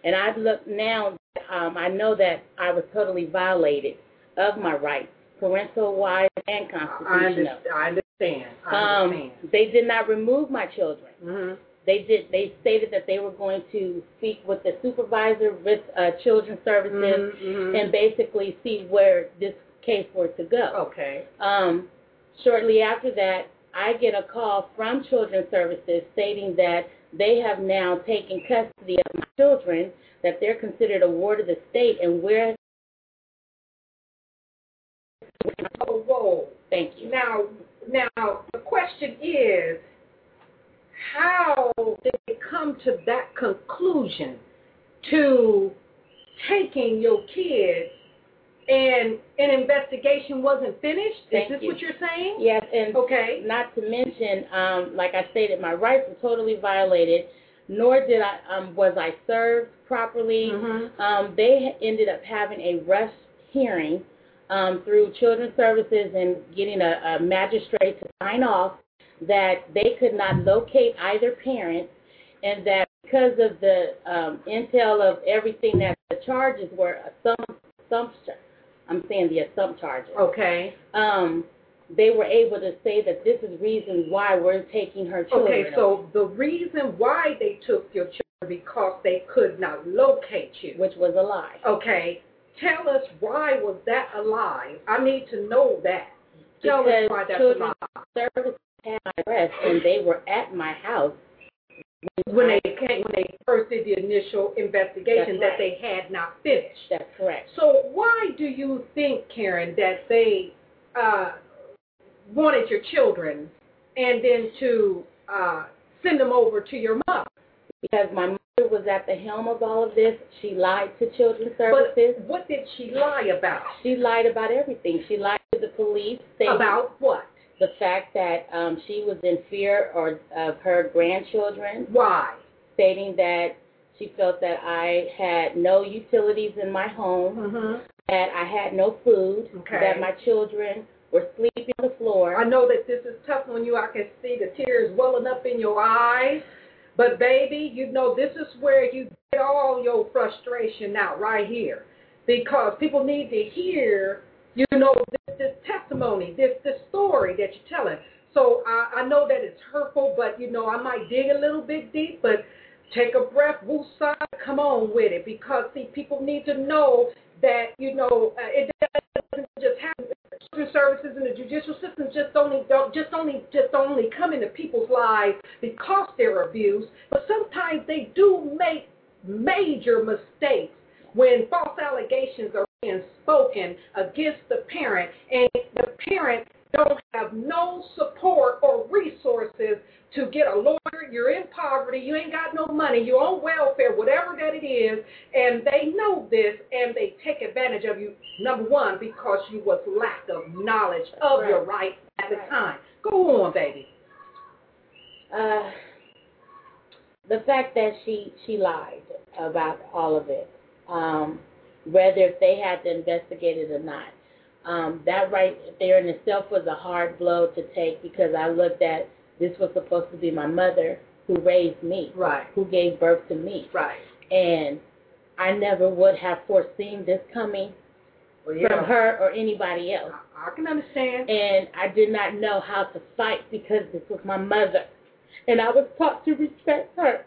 And I look now, um, I know that I was totally violated of my rights, parental wise and I constitutional. understand. I understand. Um, they did not remove my children. hmm They did. They stated that they were going to speak with the supervisor with uh, children's services Mhm. and basically see where this case were to go. Okay. Um, shortly after that, I get a call from Children's Services stating that they have now taken custody of my children, that they're considered a ward of the state, and we're. Oh, whoa. Thank you. Now, now the question is, how did they come to that conclusion to taking your kids and an investigation wasn't finished? Thank is this you. what you're saying? Yes, and Okay. not to mention, um, like I stated, my rights were totally violated. Nor did I um, was I served properly. Mhm. Um, they ended up having a rush hearing um, through Children's Services and getting a, a magistrate to sign off that they could not locate either parent, and that because of the um, intel of everything that the charges were, some assumption. I'm saying the assumption charges Okay. um, they were able to say that this is reason why we're taking her children. Okay, so the reason why they took your children because they could not locate you. which was a lie. Okay. Tell us why was that a lie? I need to know that. Tell because us why that's a lie. services had my address and they were at my house. When they came, when they first did the initial investigation That's that they had not finished. That's correct. So why do you think, Karen, that they uh, wanted your children and then to uh, send them over to your mother? Because my mother was at the helm of all of this. She lied to children's But services. what did she lie about? She lied about everything. She lied to the police. About what? the fact that um, she was in fear or of her grandchildren. Why? stating that she felt that I had no utilities in my home, Mm-hmm. that I had no food, Okay. that my children were sleeping on the floor. I know that this is tough on you. I can see the tears welling up in your eyes. But baby, you know this is where you get all your frustration out right here, because people need to hear, you know, this, this testimony, this this story that you're telling. So I, I know that it's hurtful, but you know I might dig a little bit deep, but take a breath, woosah, come on with it, because see, people need to know that you know uh, it doesn't just happen. Services and the judicial systems just only don't just only just only come into people's lives because they're abused, but sometimes they do make major mistakes when false allegations are being spoken against the parent and the parent don't have no support or resources to get a lawyer, you're in poverty, you ain't got no money, you're on welfare, whatever that it is, and they know this and they take advantage of you, number one, because you was lack of knowledge of Right. your rights at the time. Go on, baby. Uh, the fact that she she lied about all of it, um, whether if they had to investigate it or not, um, that right there in itself was a hard blow to take because I looked at this was supposed to be my mother who raised me, Right. who gave birth to me, Right. and I never would have foreseen this coming Well, yeah. from her or anybody else. I can understand. And I did not know how to fight because this was my mother. And I was taught to respect her.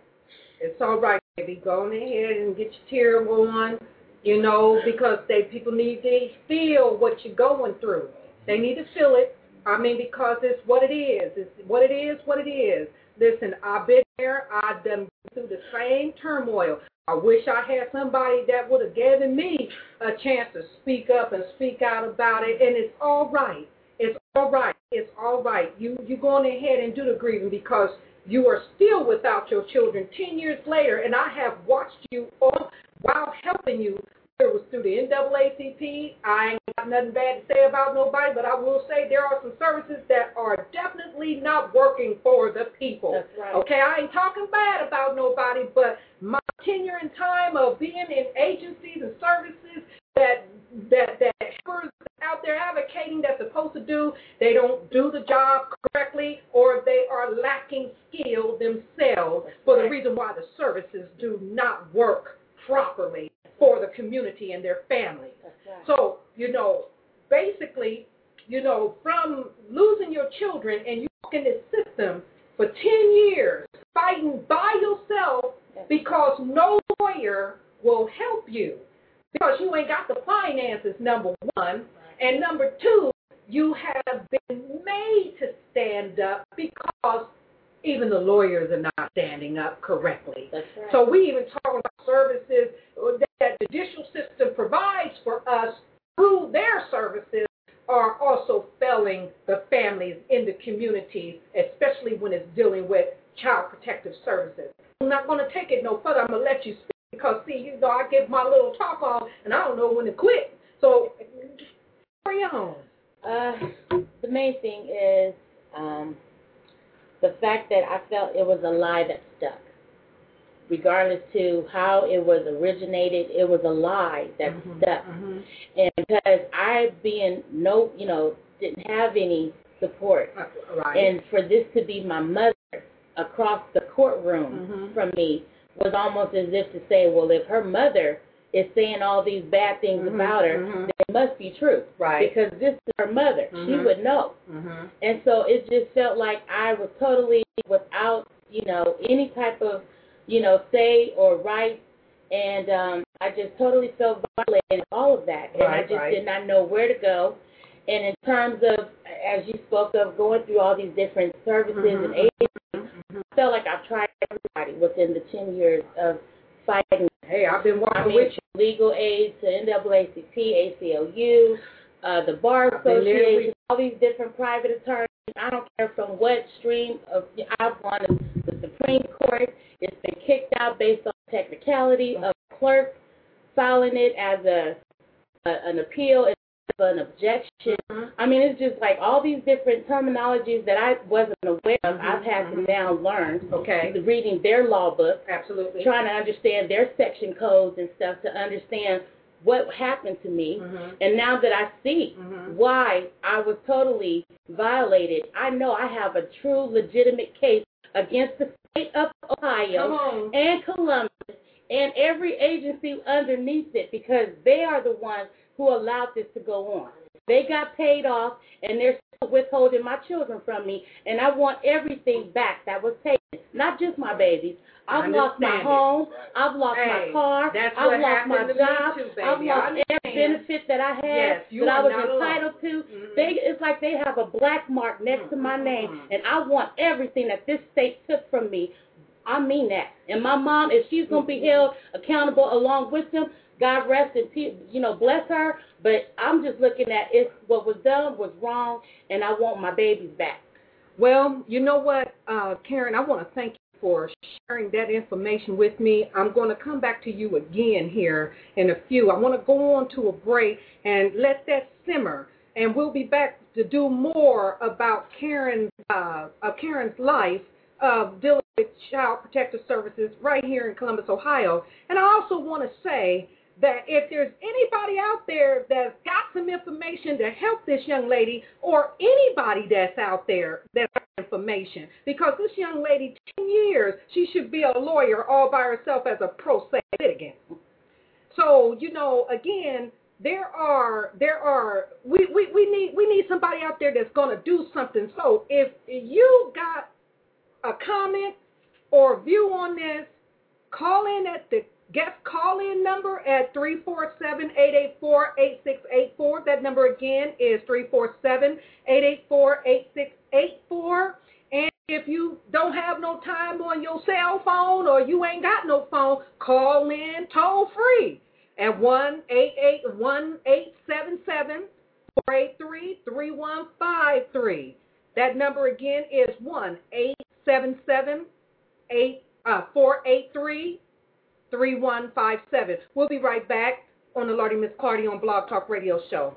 It's all right, baby. Go on ahead and get your tear on, you know, because they people need to feel what you're going through. They need to feel it. I mean, because it's what it is. It's what it is, what it is. Listen, I've been there. I've done through the same turmoil. I wish I had somebody that would have given me a chance to speak up and speak out about it. And it's all right. It's all right. It's all right. You you go on ahead and do the grieving because you are still without your children ten years later, and I have watched you all while helping you. It was through the NAACP. I ain't got nothing bad to say about nobody, but I will say there are some services that are definitely not working for the people. That's right. Okay, I ain't talking bad about nobody, but my tenure and time of being in agencies and services that that that helpers out there advocating that's supposed to do, they don't do the job correctly, or they are lacking skill themselves for the reason why the services do not work properly for the community and their families. That's right. So, you know, basically, you know, from losing your children and you walk in this system for 10 years fighting by yourself because no lawyer will help you because you ain't got the finances, number one. And number two, you have been made to stand up because even the lawyers are not standing up correctly. That's right. So we even talk about services that the judicial system provides for us through their services are also failing the families in the communities, especially when it's dealing with child protective services. I'm not going to take it no further. I'm going to let you speak because, see, you know, I give my little talk on and I don't know when to quit. So carry on. Uh, the main thing is um, the fact that I felt it was a lie that stuck. Regardless to how it was originated, it was a lie that mm-hmm. stuck. Mm-hmm. And because I being no, you know, didn't have any support, uh, Right. and for this to be my mother across the courtroom Mhm. from me was almost as if to say, well, if her mother is saying all these bad things Mhm, about her, mhm. it must be true. Right. Because this is her mother. She Mhm. would know. mm-hmm. And so it just felt like I was totally without, you know, any type of, you know, say or right. And um, I just totally felt violated, all of that. And I just right. did not know where to go. And in terms of, as you spoke of, going through all these different services and agencies, I felt like I've tried everybody within the 10 years of fighting. Hey, I've been I mean, with you. legal aid to NAACP, ACLU, uh, the Bar I've been there with Association, all these different private attorneys. I don't care from what stream of I've gone to the Supreme Court. It's been kicked out based on technicality of clerk filing it as a, a an appeal of an objection. I mean, it's just like all these different terminologies that I wasn't aware of. I've had to now learn. Okay. Reading their law book Absolutely. trying to understand their section codes and stuff to understand what happened to me. Mhm. And now that I see Mhm. why I was totally violated, I know I have a true legitimate case against the state of Ohio and Columbus and every agency underneath it because they are the ones who allowed this to go on. They got paid off and they're still withholding my children from me and I want everything back that was taken. Not just my babies. I've lost my home. I've lost my car. that's I've lost my to job. too. I've lost every benefit that I had Yes, that I was not alone. entitled to. Mhm. They it's like they have a black mark next to my name and I want everything that this state took from me I mean that. And my mom, if she's gonna be held accountable along with them, God rest and peace, you know, bless her. But I'm just looking at it. What was done was wrong, and I want my babies back. Well, you know what, uh, Karen, I want to thank you for sharing that information with me. I'm going to come back to you again here in a few. I want to go on to a break and let that simmer, and we'll be back to do more about Karen's uh, Karen's life of dealing with Child Protective Services right here in Columbus, Ohio. And I also want to say that if there's anybody out there that's got some information to help this young lady, or anybody that's out there that information, because this young lady, 10 years, she should be a lawyer all by herself as a pro se litigant. So, you know, again, there are there are we, we, we need we need somebody out there that's gonna do something. So if you got a comment or view on this, call in at the guest call in number at 347-884-8684. That number again is 347-884-8684. And if you don't have no time on your cell phone or you ain't got no phone, call in toll free at 1-888-1877-483-3153. That number again is 1-877 uh, 483 3157. We'll be right back on the Lordy Miss Clardy on Blog Talk Radio Show.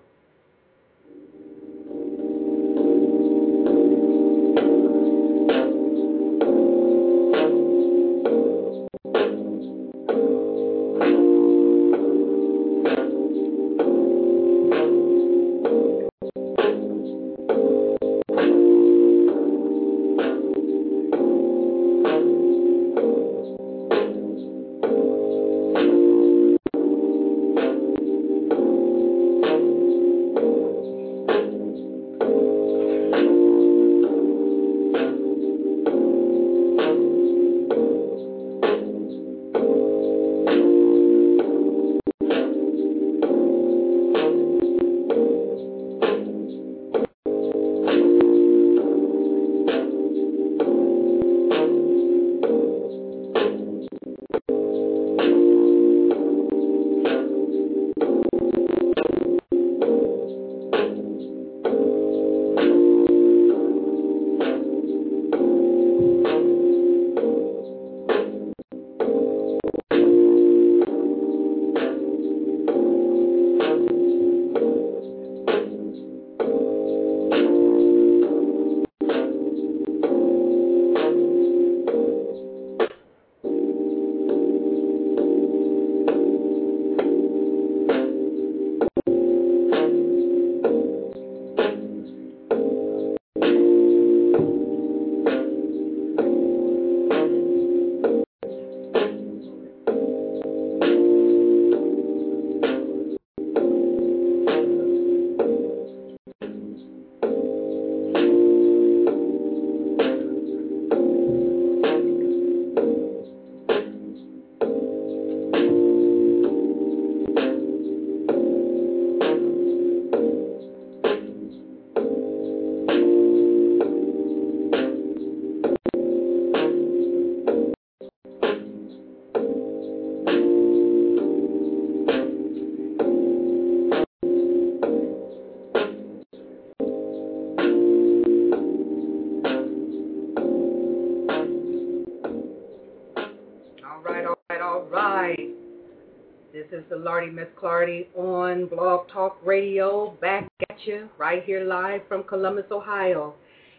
Clardy on Blog Talk Radio, back at you right here live from Columbus, Ohio.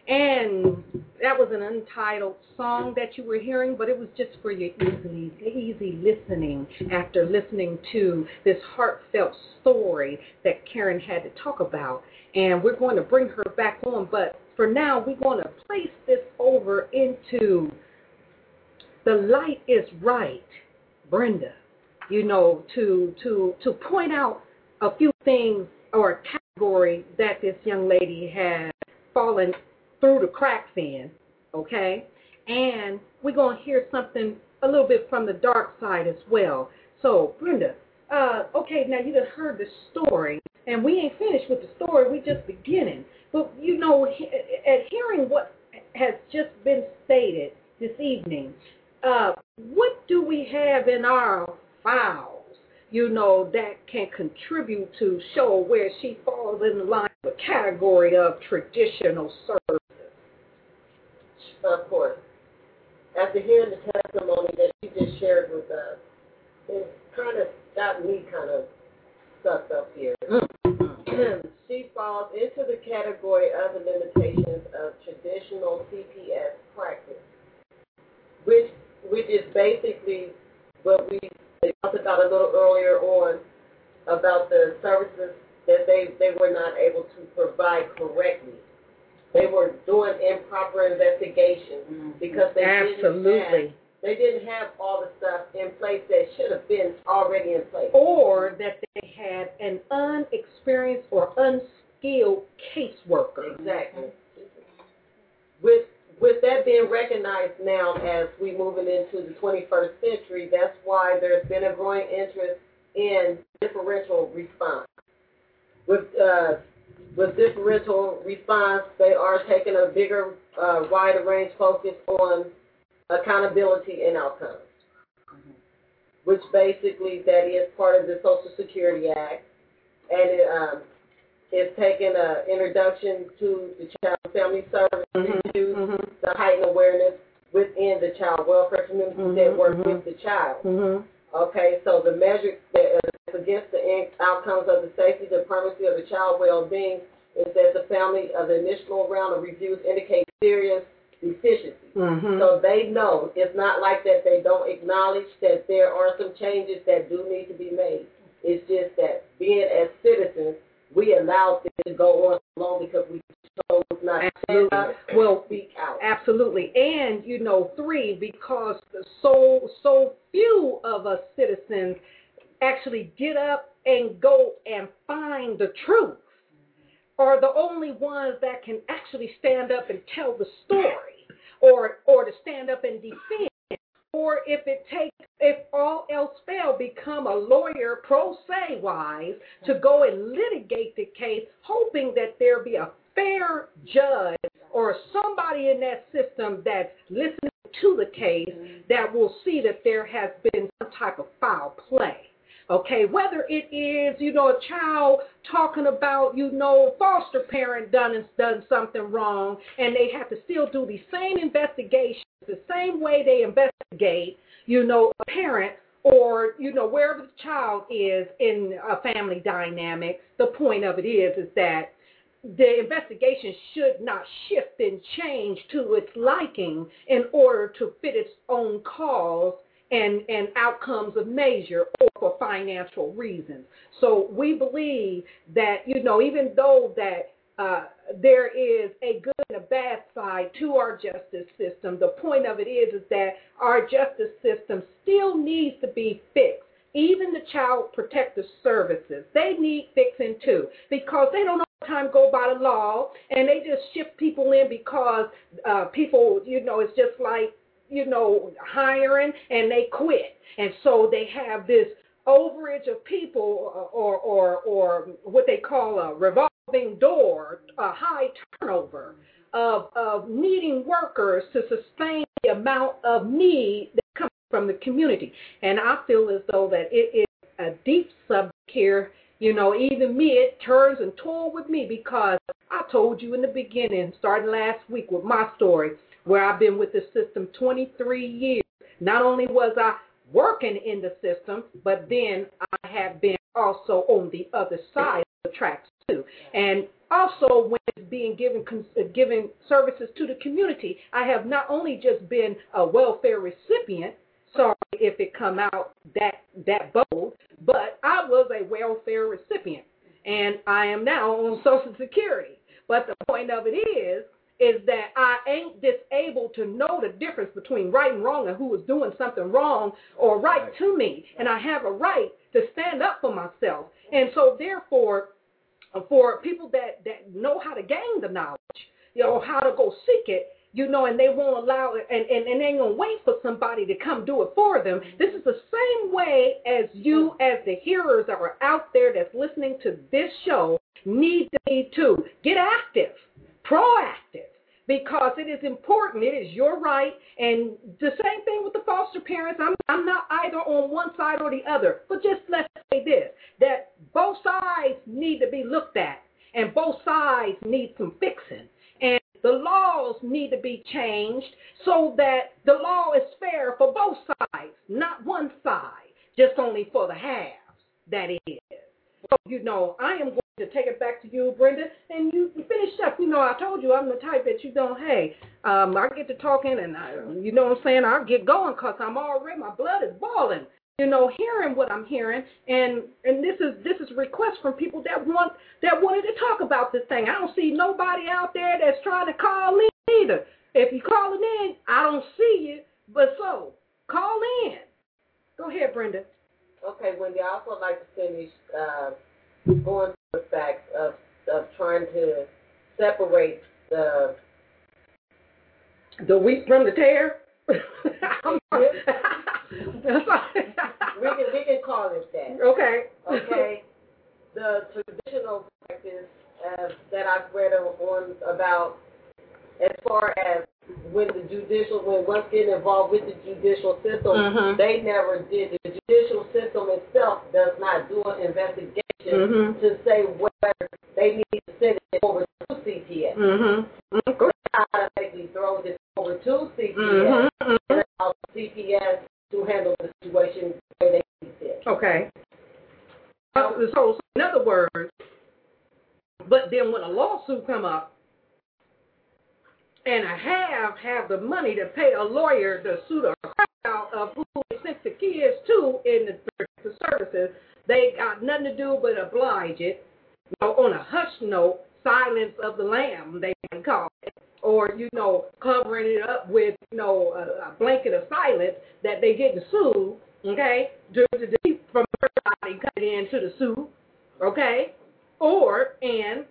And that was an untitled song that you were hearing, but it was just for your easy, easy listening after listening to this heartfelt story that Karen had to talk about. And we're going to bring her back on, but for now, we're going to place this over into the light is right, Brenda. You know, to to to point out a few things or a category that this young lady has fallen through the cracks in, okay? And we're gonna hear something a little bit from the dark side as well. So, Brenda, uh, okay, now you just heard the story, and we ain't finished with the story. We just beginning. But you know, at hearing what has just been stated this evening, uh, what do we have in our you know, that can contribute to show where she falls in the line of a category of traditional services? Of course. After hearing the testimony that she just shared with us, it kind of got me kind of sucked up here. Mm, mm, mm. she falls into the category of the limitations of traditional CPS practice, which which is basically what we talked about a little earlier on about the services that they, they were not able to provide correctly. They were doing improper investigations mm-hmm. because they Absolutely. didn't have they didn't have all the stuff in place that should have been already in place. Or that they had an unexperienced or unskilled caseworker. Exactly. With with that being recognized now as we moving into the 21st century, that's why there's been a growing interest in differential response. With uh, with differential response, they are taking a bigger, uh, wider range focus on accountability and outcomes, which basically that is part of the Social Security Act, and it um, is taking an introduction to the child family service mm-hmm. issues, mm-hmm. the heightened awareness within the child welfare community mm-hmm. that work mm-hmm. with the child. Mm-hmm. Okay, so the measure that is against the outcomes of the safety, the permanency of the child well-being is that the family of the initial round of reviews indicate serious deficiencies. Mm-hmm. So they know it's not like that they don't acknowledge that there are some changes that do need to be made. It's just that being as citizens, we allow things to go on long because we chose not absolutely. to well, speak out. Absolutely. And, you know, three, because so so few of us citizens actually get up and go and find the truth are the only ones that can actually stand up and tell the story or or to stand up and defend or if it takes if all else fail become a lawyer pro se wise to go and litigate the case hoping that there be a fair judge or somebody in that system that's listening to the case that will see that there has been some type of foul play. Okay, whether it is, you know, a child talking about, you know, foster parent done done something wrong, and they have to still do the same investigation, the same way they investigate, you know, a parent or you know wherever the child is in a family dynamic. The point of it is is that the investigation should not shift and change to its liking in order to fit its own cause and, and outcomes of measure or for financial reasons. So we believe that, you know, even though that uh, there is a good and a bad side to our justice system, the point of it is, is that our justice system still needs to be fixed. Even the child protective services, they need fixing too because they don't all the time go by the law and they just shift people in because uh, people, you know, it's just like you know, hiring and they quit. And so they have this overage of people uh, or, or, or what they call a revolving door, a high turnover of, of needing workers to sustain the amount of need that comes from the community. And I feel as though that it is a deep subject here. You know, even me, it turns and tore with me because I told you in the beginning, starting last week with my story, where I've been with the system 23 years. Not only was I working in the system, but then I have been also on the other side of the tracks too. And also when it's being given uh, given services to the community, I have not only just been a welfare recipient, sorry if it come out that that bold, but I was a welfare recipient and I am now on Social Security. But the point of it is is that I ain't disabled to know the difference between right and wrong and who is doing something wrong or right, right. to me. And I have a right to stand up for myself. And so therefore, for people that, that know how to gain the knowledge, you know, how to go seek it, you know, and they won't allow it, and, and, and they ain't to wait for somebody to come do it for them. This is the same way as you, as the hearers that are out there that's listening to this show, need to be too. Get active proactive. Because it is important. It is your right. And the same thing with the foster parents. I'm, I'm not either on one side or the other. But just let's say this that both sides need to be looked at, and both sides need some fixing. And the laws need to be changed so that the law is fair for both sides, not one side, just only for the halves. That is. So, you know, I am going to take it back to you, Brenda, and you finish up. You know, I told you I'm the type that you don't, hey, um, I get to talking and, I, you know what I'm saying, I'll get going because I'm already, my blood is boiling. You know, hearing what I'm hearing, and and this is this is a request from people that want that wanted to talk about this thing. I don't see nobody out there that's trying to call in either. If you're calling in, I don't see you, but so call in. Go ahead, Brenda. Okay, Wendy, I also like to finish uh, going the fact of, of trying to separate the the wheat from the tare. we can we can call it that. Okay. Okay. The traditional practice uh, that I've read on about as far as when the judicial, when once getting involved with the judicial system, Mhm. they never did. The judicial system itself does not do an investigation Mhm. to say whether they need to send it over to CPS. Mm-hmm. Go Automatically throws it over to CPS Mm-hmm. and allows CPS to handle the situation the way they see fit. Okay. Uh, So, so in other words, but then when a lawsuit come up, and I have have the money to pay a lawyer to sue the out of who they sent the kids to in the, the services, they got nothing to do but oblige it. You know, on a hush note, silence of the lamb, they can call it, or you know, covering it up with you know a, a blanket of silence that they getting sued. Okay, to, to, to from everybody coming into the suit. Okay, or and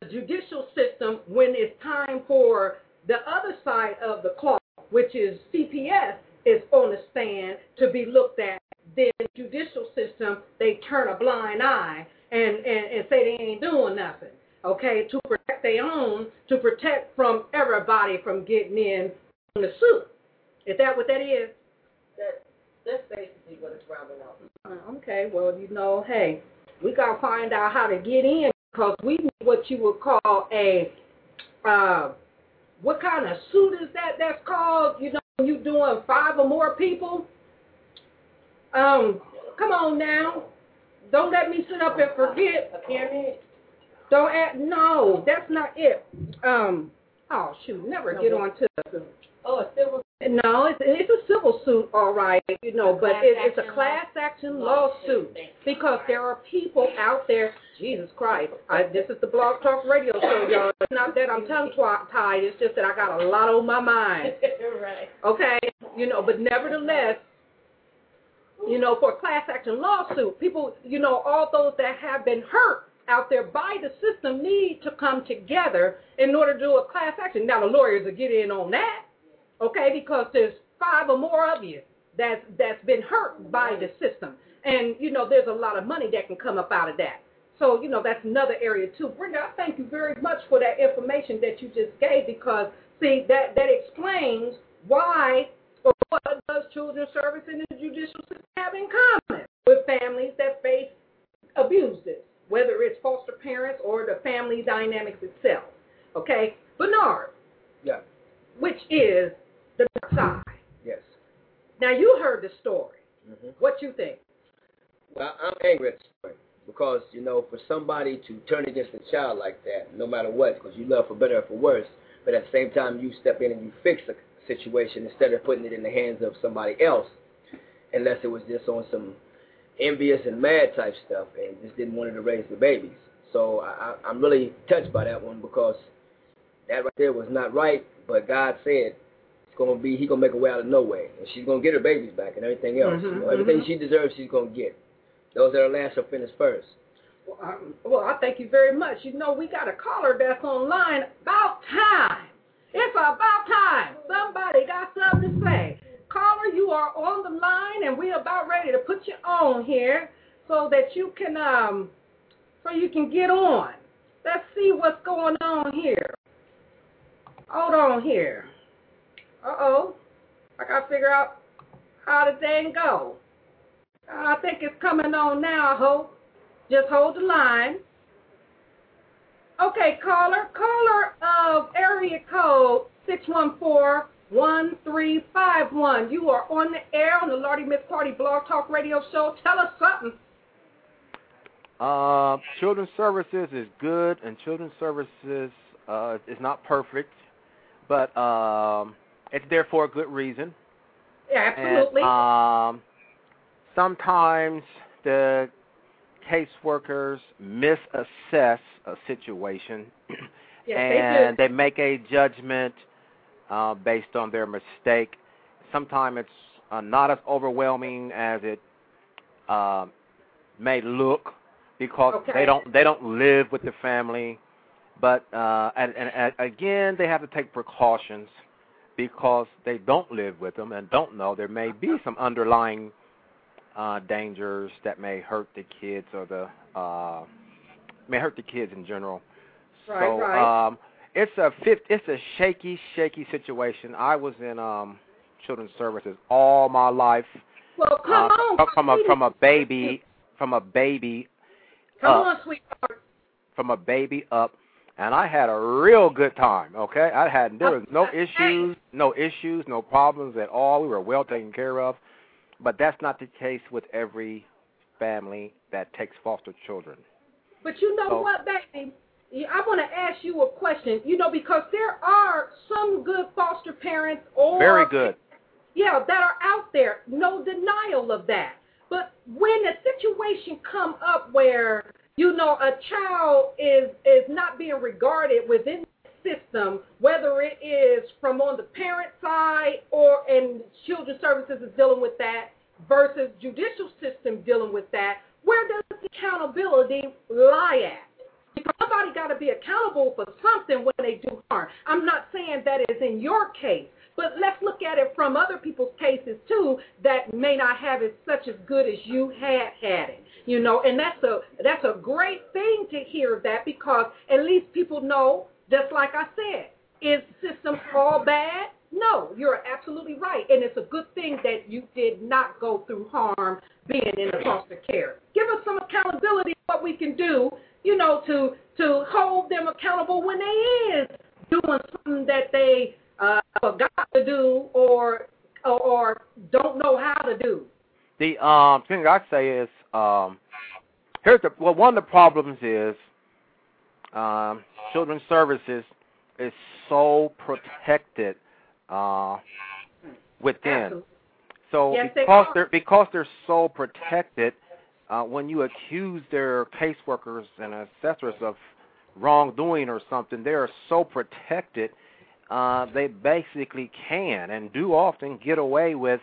the judicial system when it's time for the other side of the cloth, which is CPS, is on the stand to be looked at. Then the judicial system, they turn a blind eye and, and, and say they ain't doing nothing. Okay, to protect their own, to protect from everybody from getting in on the suit. Is that what that is? That, that's basically what it's rounding out. Uh, Okay, well, you know, hey, we got to find out how to get in because we need what you would call a, uh, what kind of suit is that that's called? You know, you doing five or more people? Um, come on now. Don't let me sit up and forget. Don't act, no, that's not it. Um, oh, shoot, never get on to Oh, a civil no, it's, it's a civil suit, all right, you know, but it, it's a class action lawsuit because there are people out there. Jesus Christ, I, this is the Blog Talk Radio show, y'all. It's not that I'm tongue tied. It's just that I got a lot on my mind. right. Okay, you know, but nevertheless, you know, for a class action lawsuit, people, you know, all those that have been hurt out there by the system need to come together in order to do a class action. Now the lawyers will get in on that okay? Because there's five or more of you that's that's been hurt by the system, and you know there's a lot of money that can come up out of that. So you know that's another area too. Brenda, I thank you very much for that information that you just gave because see that that explains why what does children's service and the judicial system have in common with families that face abuses, whether it's foster parents or the family dynamics itself. Okay, Bernard, Yeah. which is the dark side. Yes. Now you heard the story. hmm What you think? Well, I'm angry at the story because you know, for somebody to turn against a child like that, no matter what, because you love for better or for worse, but at the same time you step in and you fix a situation instead of putting it in the hands of somebody else, unless it was just on some envious and mad type stuff and just didn't want her to raise the babies. So I, I, I'm really touched by that one because that right there was not right. But God said it's gonna be He gonna make a way out of no way, and she's gonna get her babies back and everything else. Mhm, you know, everything mhm. she deserves, she's gonna get. Those that are last shall finish first. Well, I, well, I thank you very much. You know, we got a caller that's online. About time. It's about time. Somebody got something to say. Caller, you are on the line, and we're about ready to put you on here so that you can um so you can get on. Let's see what's going on here. Hold on here. Uh-oh. I got to figure out how the thing go. I think it's coming on now, I hope. Just hold the line. Okay, caller. Caller of area code 614-1351. You are on the air on the Lordy Miss Clardy Blog Talk Radio Show. Tell us something. Uh, children's services is good, and children's services uh, is not perfect, but um, it's there for a good reason. Yeah, absolutely. And, um, sometimes the caseworkers misassess a situation, yes, and they, they, make a judgment uh, based on their mistake. Sometimes it's uh, not as overwhelming as it uh, may look because okay. they don't they don't live with the family. But uh, and, and, and again, they have to take precautions because they don't live with them and don't know there may be some underlying uh, dangers that may hurt the kids or the uh, may hurt the kids in general. Right, so right. um, it's a fifth, it's a shaky, shaky situation. I was in um, children's services all my life. Well, come uh, on, from a from a baby from a baby Come up, on, sweetheart. from a baby up, and I had a real good time. Okay, I had there was no issues, no issues, no problems at all. We were well taken care of, but that's not the case with every family that takes foster children. But you know So- what, baby? I want to ask you a question. You know, because there are some good foster parents or Very good. yeah, that are out there. No denial of that. But when a situation come up where you know a child is is not being regarded within system, whether it is from on the parent side or and children's services is dealing with that versus judicial system dealing with that, where does accountability lie at? Because somebody got to be accountable for something when they do harm. I'm not saying that is in your case, but let's look at it from other people's cases too that may not have it such as good as you had had it. You know, and that's a that's a great thing to hear that because at least people know, just like I said, is the system all bad? No, you're absolutely right, and it's a good thing that you did not go through harm being in the foster care. Give us some accountability what we can do, you know, to to hold them accountable when they is doing something that they uh, forgot to do or, or or don't know how to do. The um thing I say is um here's the well one of the problems is um children's services is so protected uh within. Absolutely. So Yes, they because are. they're because they're so protected, uh, when you accuse their caseworkers and assessors of wrongdoing or something, they are so protected. Uh, they basically can and do often get away with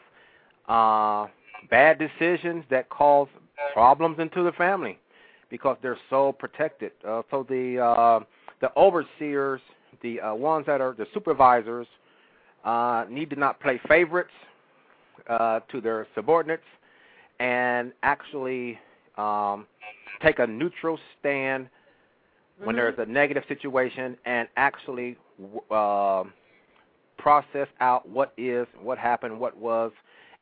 uh, bad decisions that cause problems into the family because they're so protected. Uh, so the uh, the overseers, the uh, ones that are the supervisors, uh, need to not play favorites uh, to their subordinates and actually um, take a neutral stand when there's a negative situation and actually uh, process out what is, what happened, what was,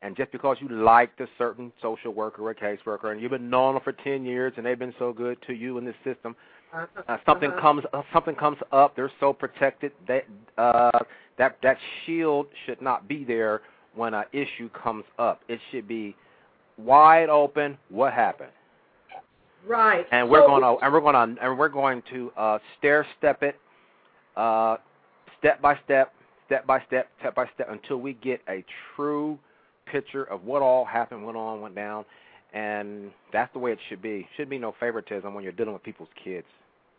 and just because you liked a certain social worker or caseworker and you've been knowing them for 10 years and they've been so good to you in this system, uh, something Uh-huh. comes uh, something comes up. They're so protected that uh, that that shield should not be there when an issue comes up. It should be wide open. What happened? Right. And we're So- gonna and we're gonna and we're going to uh, stair step it, uh, step by step, step by step, step by step until we get a true picture of what all happened, went on went down, and that's the way it should be. Should be no favoritism when you're dealing with people's kids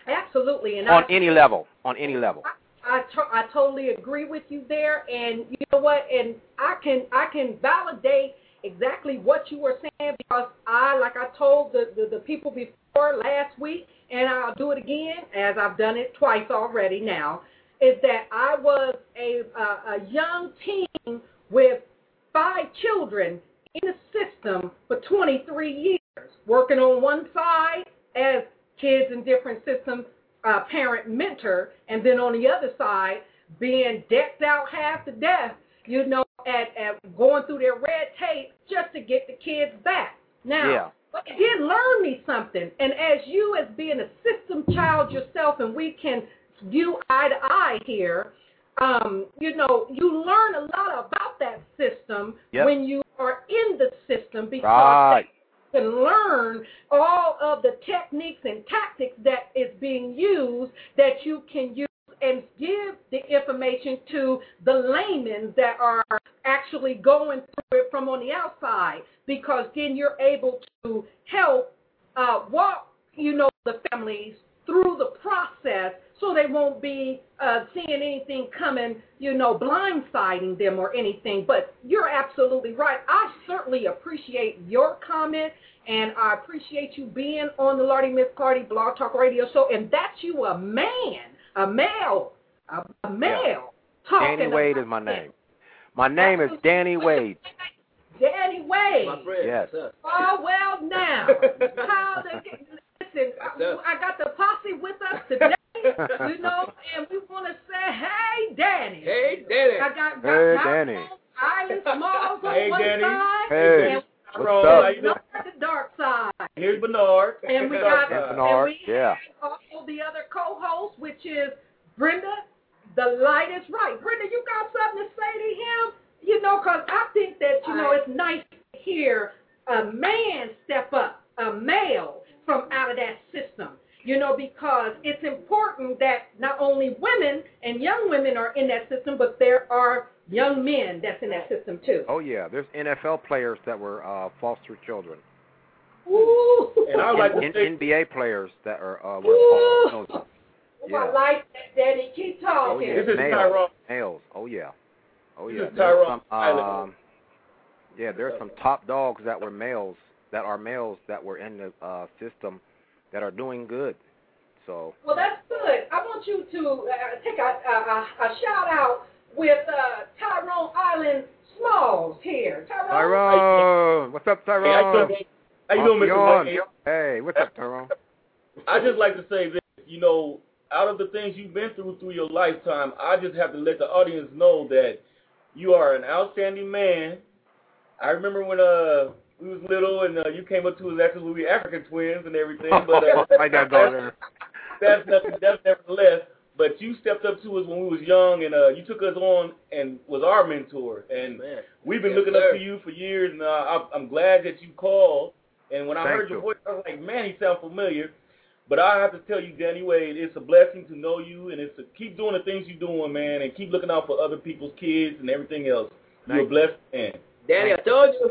Absolutely, and on I, any level. On any level. I, to- I totally agree with you there, and you know what? And I can I can validate exactly what you were saying because I, like I told the, the the people before last week, and I'll do it again as I've done it twice already now, is that I was a a, a young teen with five children in the system for 23 years, working on one side as kids in different systems uh, parent mentor, and then on the other side, being decked out half to death, you know, at, at going through their red tape just to get the kids back. Now, Yeah. but it did learn me something. And as you, as being a system child yourself, and we can view eye to eye here, um, you know, you learn a lot about that system Yep. when you are in the system because Right. you can learn all of the techniques and tactics that is being used that you can use and give the information to the laymen that are actually going through it from on the outside because then you're able to help uh, walk, you know, the families through the process so they won't be uh, seeing anything coming, you know, blindsiding them or anything. But you're absolutely right. I certainly appreciate your comment, and I appreciate you being on the Lordy Miss Clardy Blog Talk Radio Show. And that's you, a man, a male, a, a male. Talking Danny Wade is my name. My name is Danny Wade. Danny Wade. My friend. Yes. What's? Oh well, now how the listen? I, I got the posse with us today, you know, and we want to say, hey, Danny. Hey, Danny. I got, got Hey, got Danny. Island Smalls on Hey, one Danny. side. Hey, and what's up? you doing? the dark side. Here's Bernard. And we got side. Bernard, and we yeah. have also the other co-host, which is Brenda. The light is right. Brenda, you got something to say to him? You know, because I think that you know it's nice to hear a man step up, a male from out of that system. You know, because it's important that not only women and young women are in that system, but there are young men that's in that system too. Oh yeah, there's NFL players that were uh, foster children, Ooh. And I would like to and, say, NBA players that are uh, Ooh. were foster children. Oh, I like that, Daddy. Keep Oh talking. yeah, This is males, Tyrone. males. Oh yeah, oh yeah. This is Tyrone some, Island. um, yeah, there's some top dogs that were males that are males that were in the uh, system that are doing good. So Well, that's good. I want you to uh, take a, a, a, a shout out with uh, Tyrone Island Smalls here. Tyrone. Tyrone, what's up, hey, how you Tyrone? doing, how you doing, Mr. Yawn. Wade? Hey, what's up, Tyrone? I just like to say this, you know, out of the things you've been through through your lifetime, I just have to let the audience know that you are an outstanding man. I remember when uh we was little and uh, you came up to us actually we were African twins and everything, but uh, I got go there. that's nothing. That's nevertheless. But you stepped up to us when we was young, and uh, you took us on and was our mentor. And Man. we've been Yes, looking sir. up to you for years, and uh, I'm, I'm glad that you called. And when I Thank heard your you. voice, I was like, man, he sounds familiar. But I have to tell you, Danny Wade, it's a blessing to know you, and it's to keep doing the things you're doing, man, and keep looking out for other people's kids and everything else. You're a blessed man. Danny, I told you.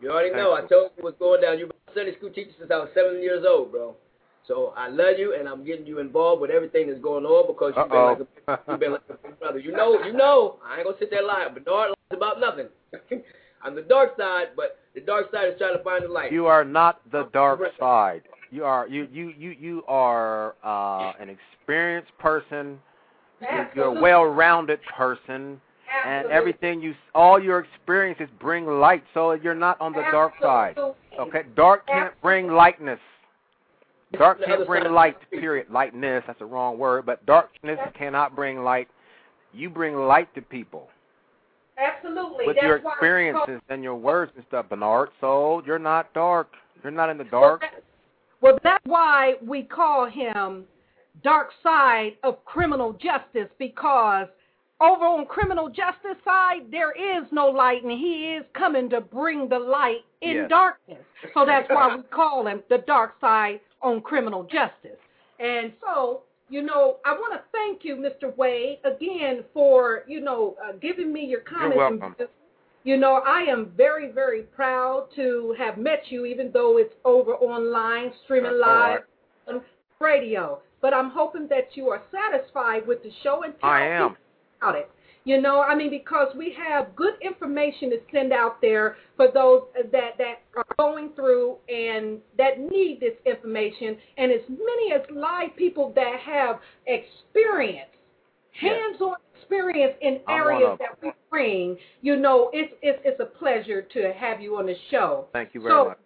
You already Thank know. I told you what's going down. You've been a Sunday school teacher since I was seven years old, bro. So I love you, and I'm getting you involved with everything that's going on because you've been like a you've been like a big brother. You know, you know. I ain't gonna sit there lying. Bernard lies about nothing. I'm the dark side, but the dark side is trying to find the light. You are not the dark side. You are you you you you are uh, an experienced person. You're, you're a Absolutely. well-rounded person, and everything you all your experiences bring light. So you're not on the dark side. Okay, dark can't bring lightness. Dark can't bring side. light. Period. Lightness. That's the wrong word. But darkness cannot bring light. You bring light to people Absolutely. with That's your why we call- experiences and your words and stuff, Bernard. So you're not dark. You're not in the dark. Well, that's why we call him Dark Side of Criminal Justice because over on criminal justice side there is no light and he is coming to bring the light in Yes. darkness. So that's why we call him the dark side on criminal justice. And so, you know, I want to thank you, Mr. Wade, again for, you know, uh, giving me your comments. and welcome. you know, I am very, very proud to have met you, even though it's over online, streaming live right. on radio. But I'm hoping that you are satisfied with the show and tell I am. About it. You know, I mean, because we have good information to send out there for those that that are going through and that need this information, and as many as live people that have experience, hands-on experience in areas that we bring. You know, it's it's it's a pleasure to have you on the show. Thank you very So, much.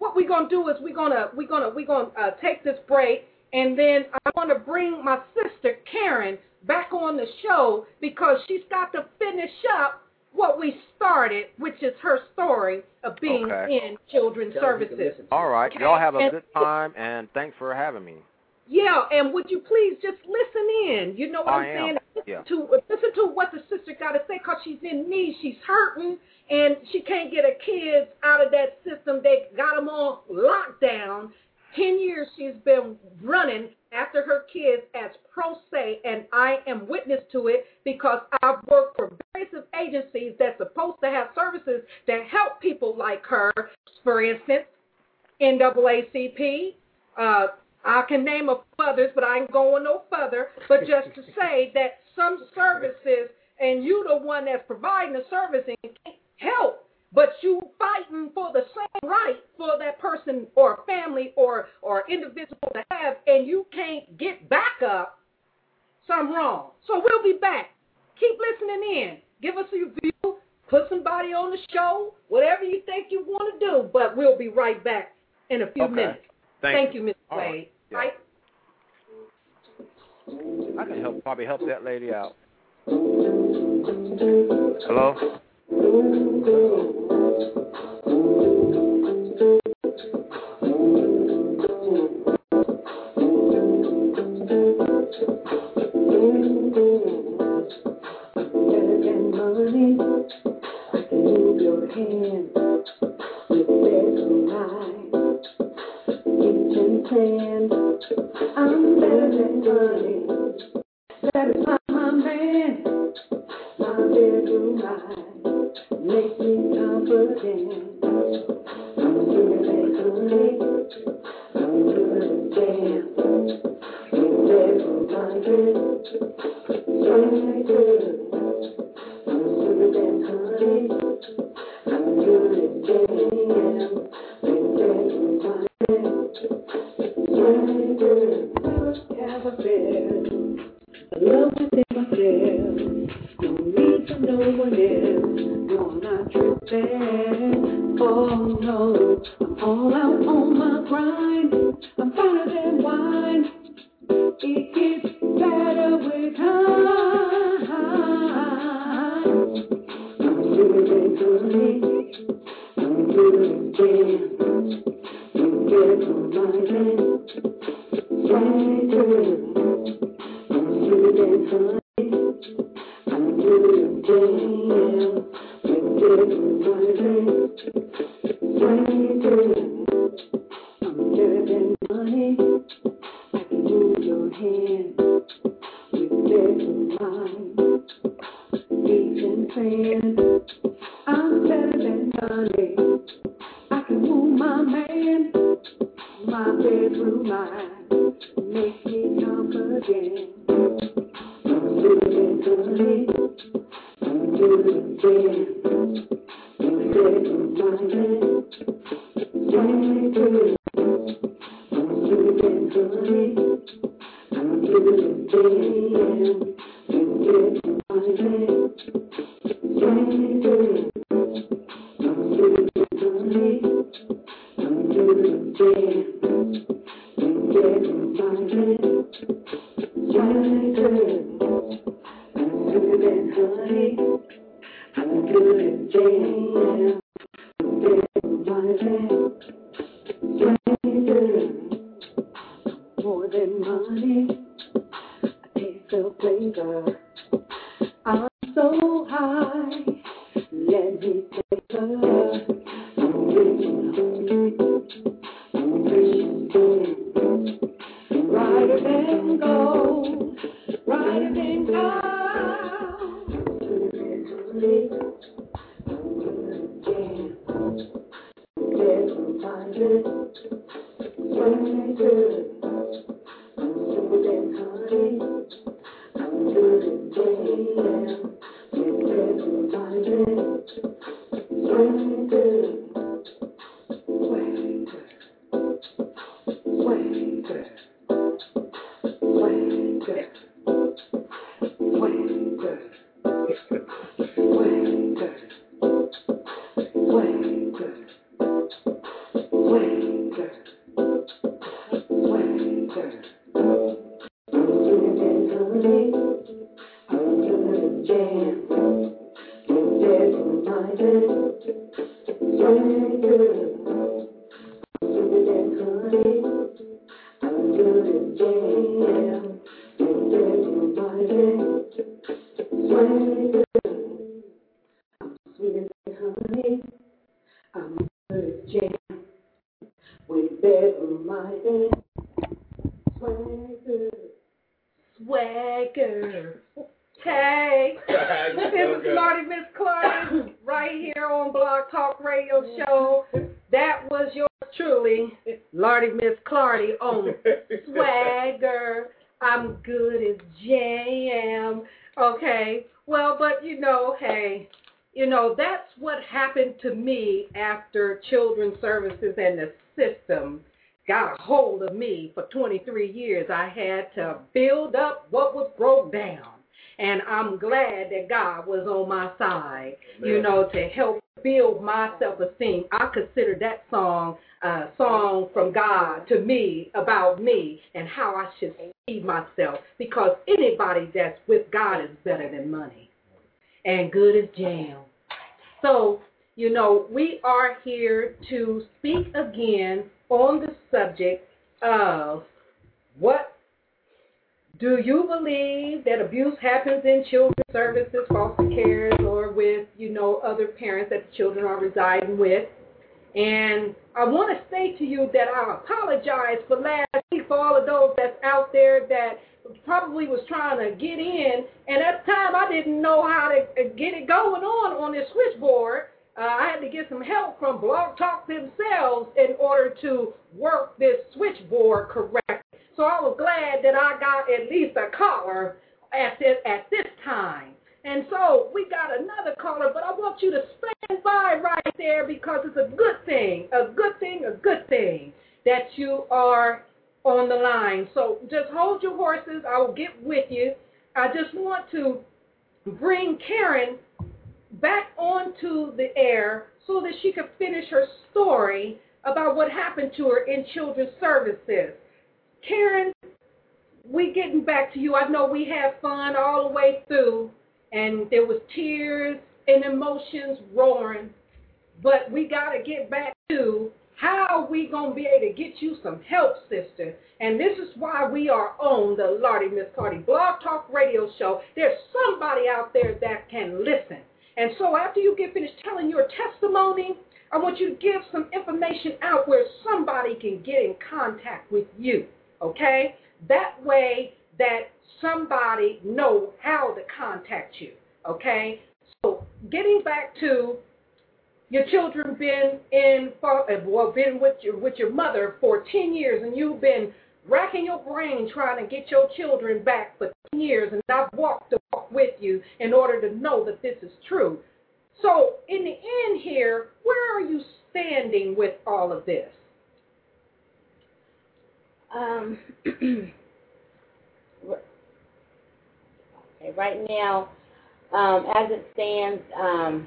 what we're gonna do is we're gonna we're gonna we're gonna uh, take this break, And then I want to bring my sister Karen back on the show because she's got to finish up what we started, which is her story of being Okay. in children's services. All right. Okay, Y'all have a and- good time, and thanks for having me. Yeah, and would you please just listen in? You know what I am am. saying? Listen Yeah. to listen to what the sister got to say because she's in need. She's hurting, and she can't get her kids out of that system. They got them on lockdown. Ten years she's been running after her kids as pro se, and I am witness to it because I've worked for various agencies that's supposed to have services that help people like her. For instance, NAACP. Uh, I can name a few others, but I ain't going no further. But just to say that some services, and you the one that's providing the service and can't help, but you fighting for the same right for that person or family or or individual to have, and you can't get back up. Something wrong. So we'll be back. Keep listening in. Give us a review. Put somebody on the show. Whatever you think you want to do. But we'll be right back in a few Okay. minutes. Thank you, you. Mr. All right. Wade. Yeah. Right? I can help probably help that lady out. Hello? Ooh, ooh, ooh. Thank you. Services and the system got a hold of me for 23 years. I had to build up what was broke down. And I'm glad that God was on my side, you know, to help build my self esteem. I consider that song a song from God to me about me and how I should see myself because anybody that's with God is better than money and good as jam. So, you know, we are here to speak again on the subject of what do you believe that abuse happens in children's services, foster cares, or with, you know, other parents that the children are residing with? And I want to say to you that I apologize for last week for all of those that's out there that probably was trying to get in, and at the time I didn't know how to uh, get it going on on this switchboard. Uh, I had to get some help from Blog Talk themselves in order to work this switchboard correctly. So I was glad that I got at least a caller at this, at this time. And so we got another caller, but I want you to stand by right there because it's a good thing, a good thing, a good thing that you are on the line. So just hold your horses. I will get with you. I just want to bring Karen back onto the air so that she could finish her story about what happened to her in children's services. Karen, we getting back to you. I know we had fun all the way through, and there was tears and emotions roaring, but we got to get back to how we going to be able to get you some help, sister. And this is why we are on the Lordy Miss Clardy Blog Talk Radio Show. There's somebody out there that can listen. And so after you get finished telling your testimony, I want you to give some information out where somebody can get in contact with you okay? That way that somebody know how to contact you, okay? So getting back to your children been in well been with your with your mother for 10 years and you've been racking your brain trying to get your children back for 10 years and I've walked with you in order to know that this is true. So in the end here, where are you standing with all of this? Um, okay, right now, um, as it stands, um,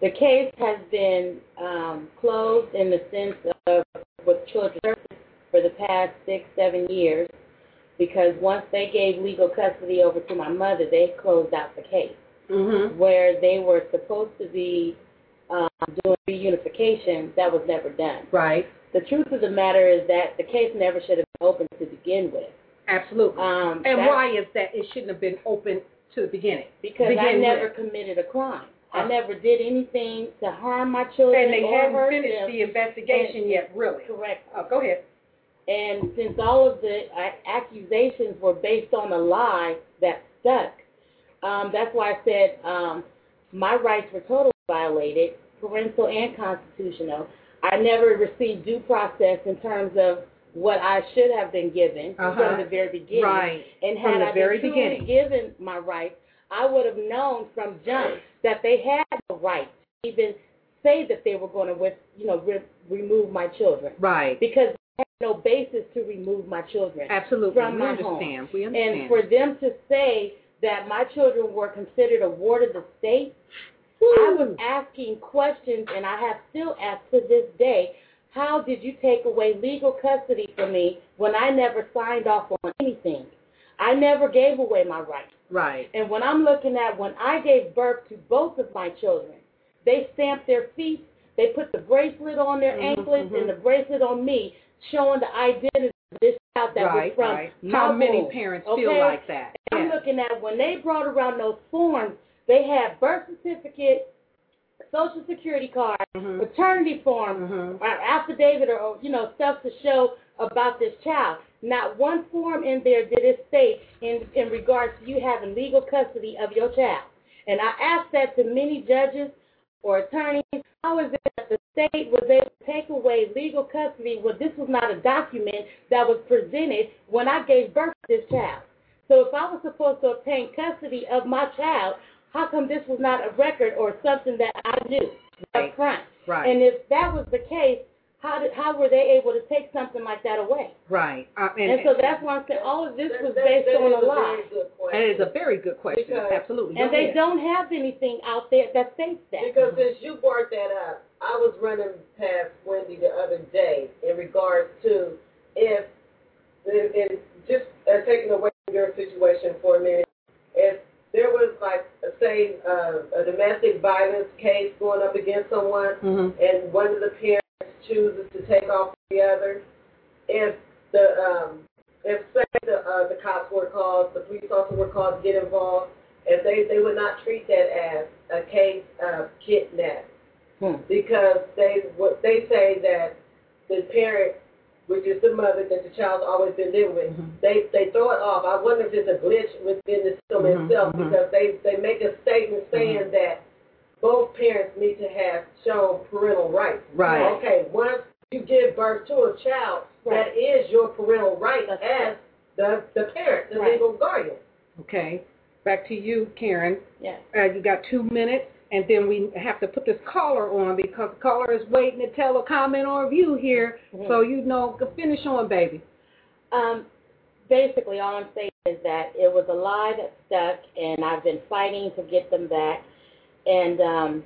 the case has been um, closed in the sense of with children for the past six, seven years, because once they gave legal custody over to my mother, they closed out the case. Mm-hmm. Where they were supposed to be um, doing reunification, that was never done. Right. The truth of the matter is that the case never should have been open to begin with. Absolutely. Um, and that- why is that it shouldn't have been open to the beginning? Because Begin I never with. committed a crime. I never did anything to harm my children And they haven't finished them. the investigation And- yet, really. Correct. Oh, go ahead. And since all of the accusations were based on a lie that stuck, um, that's why I said um, my rights were totally violated, parental and constitutional. I never received due process in terms of what I should have been given Uh-huh. from the very beginning. Right. And had I very been truly given my rights, I would have known from jump that they had the right to even say that they were going to, with, you know, re- remove my children Right. because no basis to remove my children Absolutely. from we my understand. home. We understand. And for them to say that my children were considered a ward of the state, I was asking questions, and I have still asked to this day, how did you take away legal custody from me when I never signed off on anything? I never gave away my rights. right. And when I'm looking at when I gave birth to both of my children, they stamped their feet, they put the bracelet on their Mhm, anklets mhm. and the bracelet on me, showing the identity of this child that right, was from right. How many parents okay? feel like that? I'm looking at when they brought around those forms, they had birth certificate, social security card, Mm-hmm. paternity form, or affidavit, or you know stuff to show about this child. Not one form in there did it state in in regards to you having legal custody of your child. And I asked that to many judges or attorneys. How is it that the state was able to take away legal custody when this was not a document that was presented when I gave birth to this child? So if I was supposed to obtain custody of my child, how come this was not a record or something that I knew up front? Right. And if that was the case, how did how were they able to take something like that away? Right. Uh, And, so that's why I'm saying all of this was based that on a a lie. very good question. And it is a very good question. Because- Absolutely. And Go they ahead. don't have anything out there that states that. Because since you brought that up, I was running past Wendy the other day in regards to if, and and just uh, taking away from your situation for a minute, if there was like, say, uh, a domestic violence case going up against someone, Mhm. and one of the parents chooses to take off the other, if the um, if say the uh, the cops were called, the police officer were called to get involved, if they they would not treat that as a case of kidnap because they what they say that the parent, which is the mother that the child's always been living with, they they throw it off. I wonder if it's a glitch within the system Mhm, itself mhm. because they they make a statement saying that both parents need to have shown parental rights. Right. Okay, once you give birth to a child, Right. that is your parental right as the the parent, the Right. legal guardian. Okay. Back to you, Karen. Yeah. Uh, you got two minutes, and then we have to put this caller on because the caller is waiting to tell a comment or view here. Mhm. So you know, finish on, baby. Um, basically, all I'm saying is that it was a lie that stuck, and I've been fighting to get them back. And um,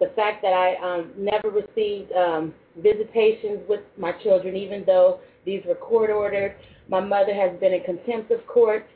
the fact that I um, never received um, visitations with my children, even though these were court ordered, my mother has been in contempt of court.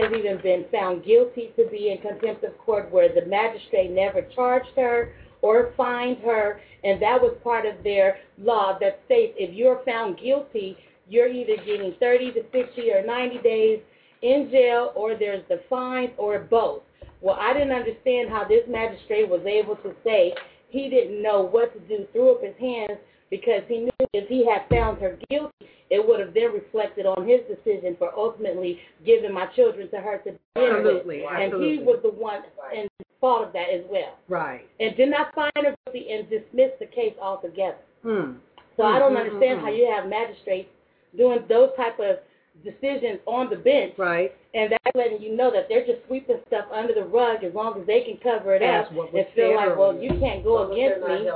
Has even been found guilty to be in contempt of court, where the magistrate never charged her or fined her, and that was part of their law that states if you're found guilty, you're either getting 30 to 60 or 90 days in jail, or there's the fines, or both. Well, I didn't understand how this magistrate was able to say he didn't know what to do, threw up his hands because he knew if he had found her guilty, it would have then reflected on his decision for ultimately giving my children to her to begin with. Absolutely, And absolutely. he was the one in fault of that as well. Right. And did not find her guilty and dismissed the case altogether. Hmm. So I don't Mm, mm, understand mm, how mm. you have magistrates doing those type of decisions on the bench, right? And that's letting you know that they're just sweeping stuff under the rug as long as they can cover it That's up what and feel like, well, you can't go against me.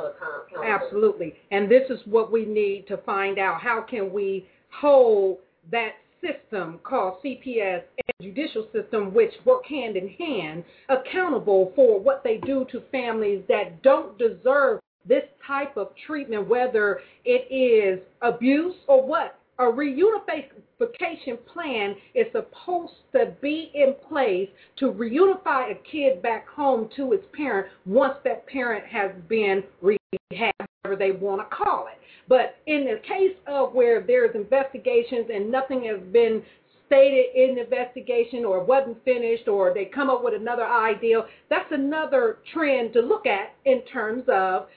Absolutely. And this is what we need to find out. How can we hold that system called CPS and judicial system, which work hand in hand, accountable for what they do to families that don't deserve this type of treatment, whether it is abuse or what? A reunification plan is supposed to be in place to reunify a kid back home to its parent once that parent has been rehabbed, whatever they want to call it. But in the case of where there's investigations and nothing has been stated in the investigation or wasn't finished or they come up with another ideal, that's another trend to look at in terms of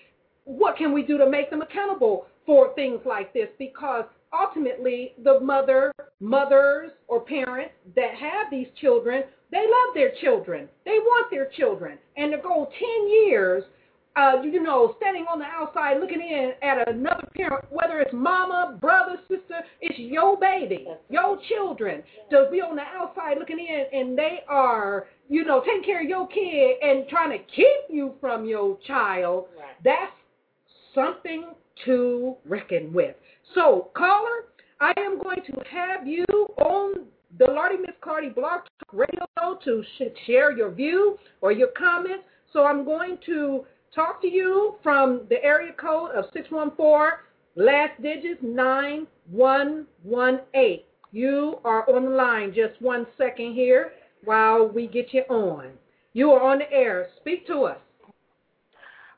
what can we do to make them accountable for things like this because ultimately the mother mothers or parents that have these children they love their children. They want their children. And to go 10 years uh, you know, standing on the outside looking in at another parent, whether it's mama, brother, sister, it's your baby, your children, to be on the outside looking in and they are, you know, taking care of your kid and trying to keep you from your child, that's something to reckon with. So, caller, I am going to have you on the Lordy Miss Clardy Blog Radio to sh- share your view or your comments. So I'm going to talk to you from the area code of 614, last digits 9118. You are on the line. Just one second here while we get you on. You are on the air. Speak to us.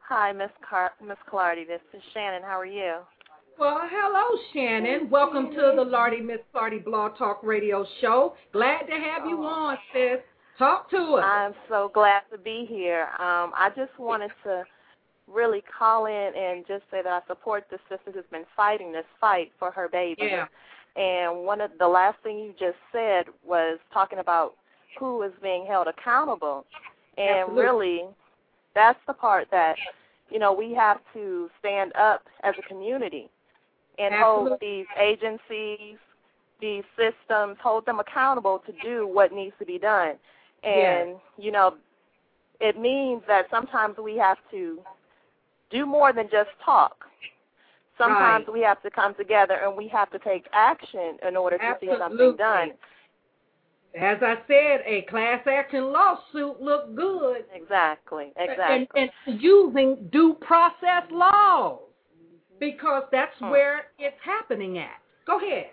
Hi, Miss Car- Miss Clardy. This is Shannon. How are you? Well, hello, Shannon. Welcome to the Lordy Miss Clardy Blog Talk Radio Show. Glad to have you on, sis. Talk to us. I'm so glad to be here. Um, I just wanted to really call in and just say that I support the sister who's been fighting this fight for her baby. Yeah. And one of the last thing you just said was talking about who is being held accountable. And Absolutely. really, that's the part that, you know, we have to stand up as a community and hold these agencies, these systems, hold them accountable to do what needs to be done. And, you know, it means that sometimes we have to do more than just talk. Sometimes we have to come together and we have to take action in order to see something done. As I said, a class action lawsuit looked good. Exactly, exactly. And, and using due process laws because that's where it's happening at. Go ahead.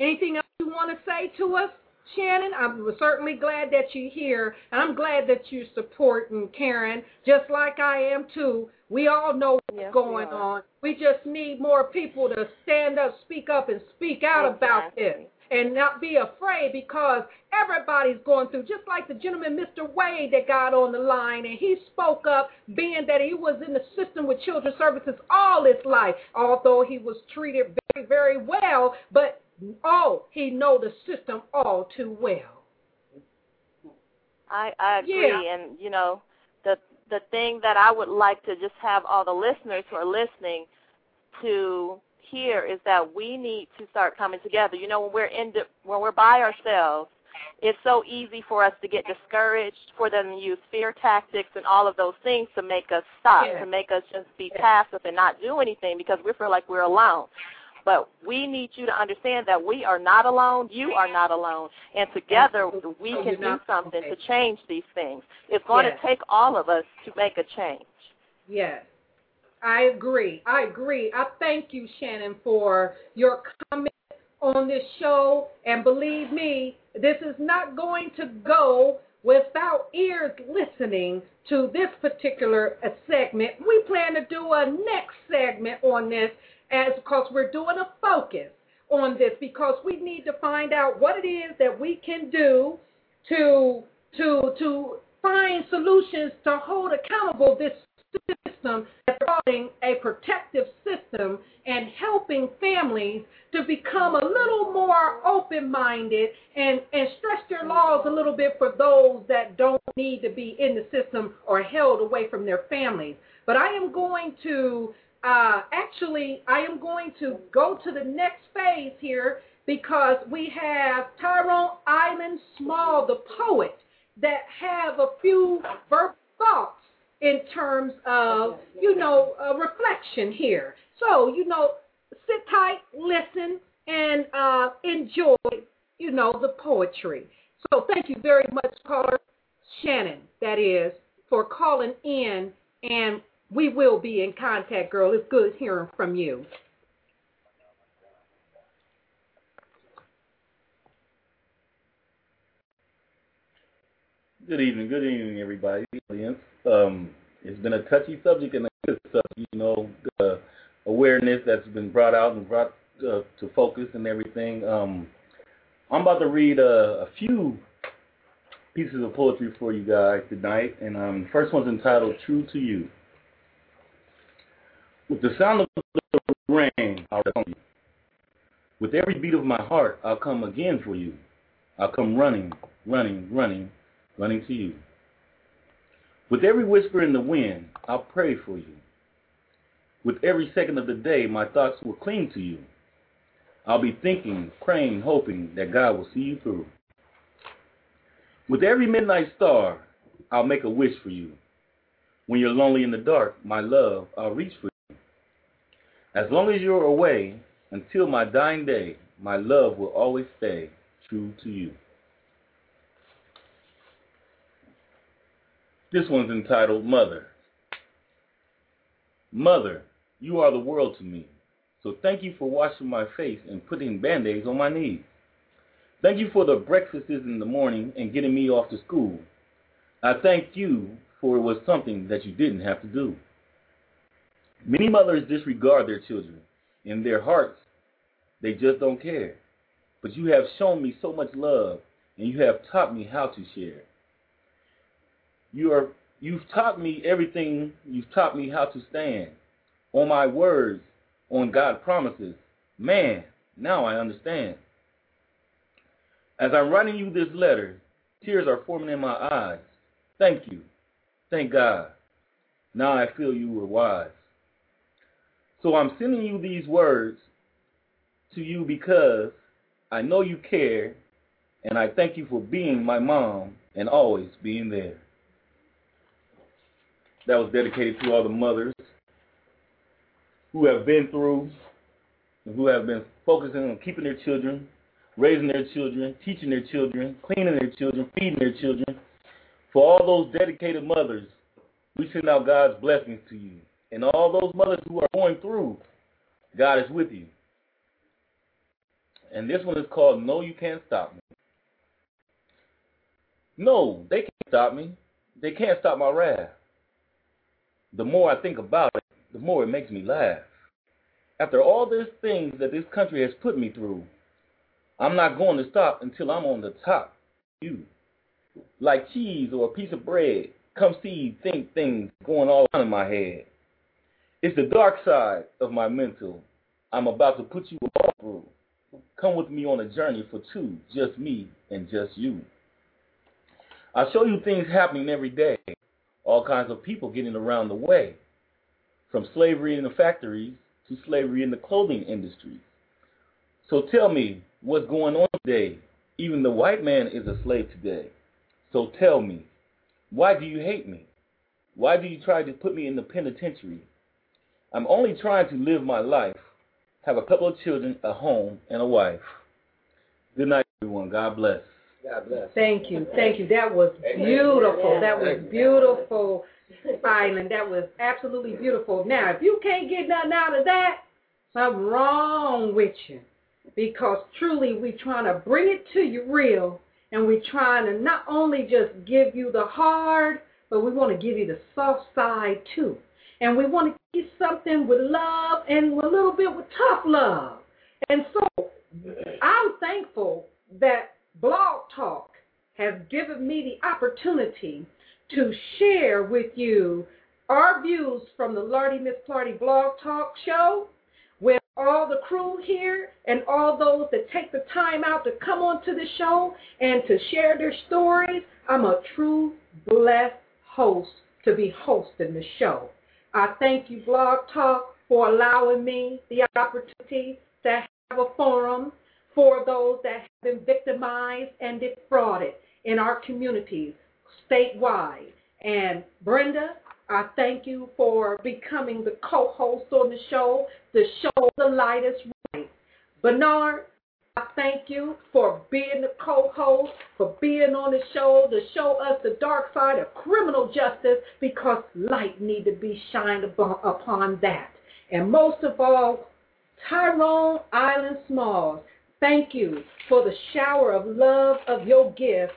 Anything else you want to say to us, Shannon? I'm certainly glad that you're here, and I'm glad that you're supporting Karen, just like I am too. We all know what's Yes, going we on. We just need more people to stand up, speak up, and speak out about this and not be afraid because everybody's going through, just like the gentleman, Mr. Wade, that got on the line and he spoke up, being that he was in the system with children's services all his life, although he was treated very, very well, but oh, he know the system all too well. I I agree, Yeah. and you know, the the thing that I would like to just have all the listeners who are listening to hear is that we need to start coming together. You know, when we're in the, when we're by ourselves, it's so easy for us to get discouraged, for them to use fear tactics and all of those things to make us stop, Yeah. to make us just be passive and not do anything because we feel like we're alone. But we need you to understand that we are not alone. You are not alone. And together we Oh, can do something to change these things. It's going Yes. to take all of us to make a change. Yes. I agree. I agree. I thank you, Shannon, for your comment on this show. And believe me, this is not going to go without ears listening to this particular uh, segment. We plan to do a next segment on this as because we're doing a focus on this because we need to find out what it is that we can do to to to find solutions to hold accountable this system that's a protective system and helping families to become a little more open-minded and, and stretch their laws a little bit for those that don't need to be in the system or held away from their families. But I am going to, uh, actually, I am going to go to the next phase here because we have Tyrone Island Small, the poet, that have a few verbal thoughts in terms of, you know, a reflection here. So, you know, sit tight, listen, and uh, enjoy, you know, the poetry. So thank you very much, caller Shannon, that is, for calling in, and we will be in contact, girl. It's good hearing from you. Good evening, good evening, everybody. Audience. Um, it's been a touchy subject and a good subject, you know, the awareness that's been brought out and brought uh, to focus and everything. Um, I'm about to read a, a few pieces of poetry for you guys tonight, and um, the first one's entitled "True to You." With the sound of the rain, I'll come. you. With every beat of my heart, I'll come again for you. I'll come running, running, running, running to you. With every whisper in the wind, I'll pray for you. With every second of the day, my thoughts will cling to you. I'll be thinking, praying, hoping that God will see you through. With every midnight star, I'll make a wish for you. When you're lonely in the dark, my love, I'll reach for you. As long as you're away, until my dying day, my love will always stay true to you. This one's entitled Mother. Mother, you are the world to me. So thank you for washing my face and putting band-aids on my knees. Thank you for the breakfasts in the morning and getting me off to school. I thank you for it was something that you didn't have to do. Many mothers disregard their children. In their hearts, they just don't care. But you have shown me so much love, and you have taught me how to share. You are you've taught me everything. You've taught me how to stand on my words, on God promises. Man, now I understand. As I'm writing you this letter, tears are forming in my eyes. Thank you. Thank God. Now I feel you were wise. So I'm sending you these words to you because I know you care, and I thank you for being my mom and always being there. That was dedicated to all the mothers who have been through, who have been focusing on keeping their children, raising their children, teaching their children, cleaning their children, feeding their children. For all those dedicated mothers, we send out God's blessings to you. And all those mothers who are going through, God is with you. And this one is called No You Can't Stop Me. No, they can't stop me. They can't stop my wrath. The more I think about it, the more it makes me laugh. After all these things that this country has put me through, I'm not going to stop until I'm on the top. You. Like cheese or a piece of bread, come see, think things going all on in my head. It's the dark side of my mental. I'm about to put you all through. Come with me on a journey for two, just me and just you. I'll show you things happening every day, all kinds of people getting around the way, from slavery in the factories to slavery in the clothing industry. So tell me what's going on today. Even the white man is a slave today. So tell me, why do you hate me? Why do you try to put me in the penitentiary? I'm only trying to live my life, have a couple of children, a home, and a wife. Good night, everyone. God bless. God bless. Thank you. Thank you. That was beautiful. That was beautiful, Island. That was absolutely beautiful. Now, if you can't get nothing out of that, something wrong with you. Because truly, we're trying to bring it to you real, and we're trying to not only just give you the hard, but we want to give you the soft side too. And we want to give something with love and a little bit with tough love. And so I'm thankful that Blog Talk has given me the opportunity to share with you our views from the Lordy Miss Clardy Blog Talk show with all the crew here and all those that take the time out to come onto the show and to share their stories. I'm a true blessed host to be hosting the show. I thank you, Blog Talk, for allowing me the opportunity to have a forum for those that have been victimized and defrauded in our communities statewide. And Brenda, I thank you for becoming the co-host on the show. The show, The Light is Right. Bernard, I thank you for being the co-host, for being on the show to show us the dark side of criminal justice because light need to be shined upon that. And most of all, Tyrone Island Smalls, thank you for the shower of love of your gift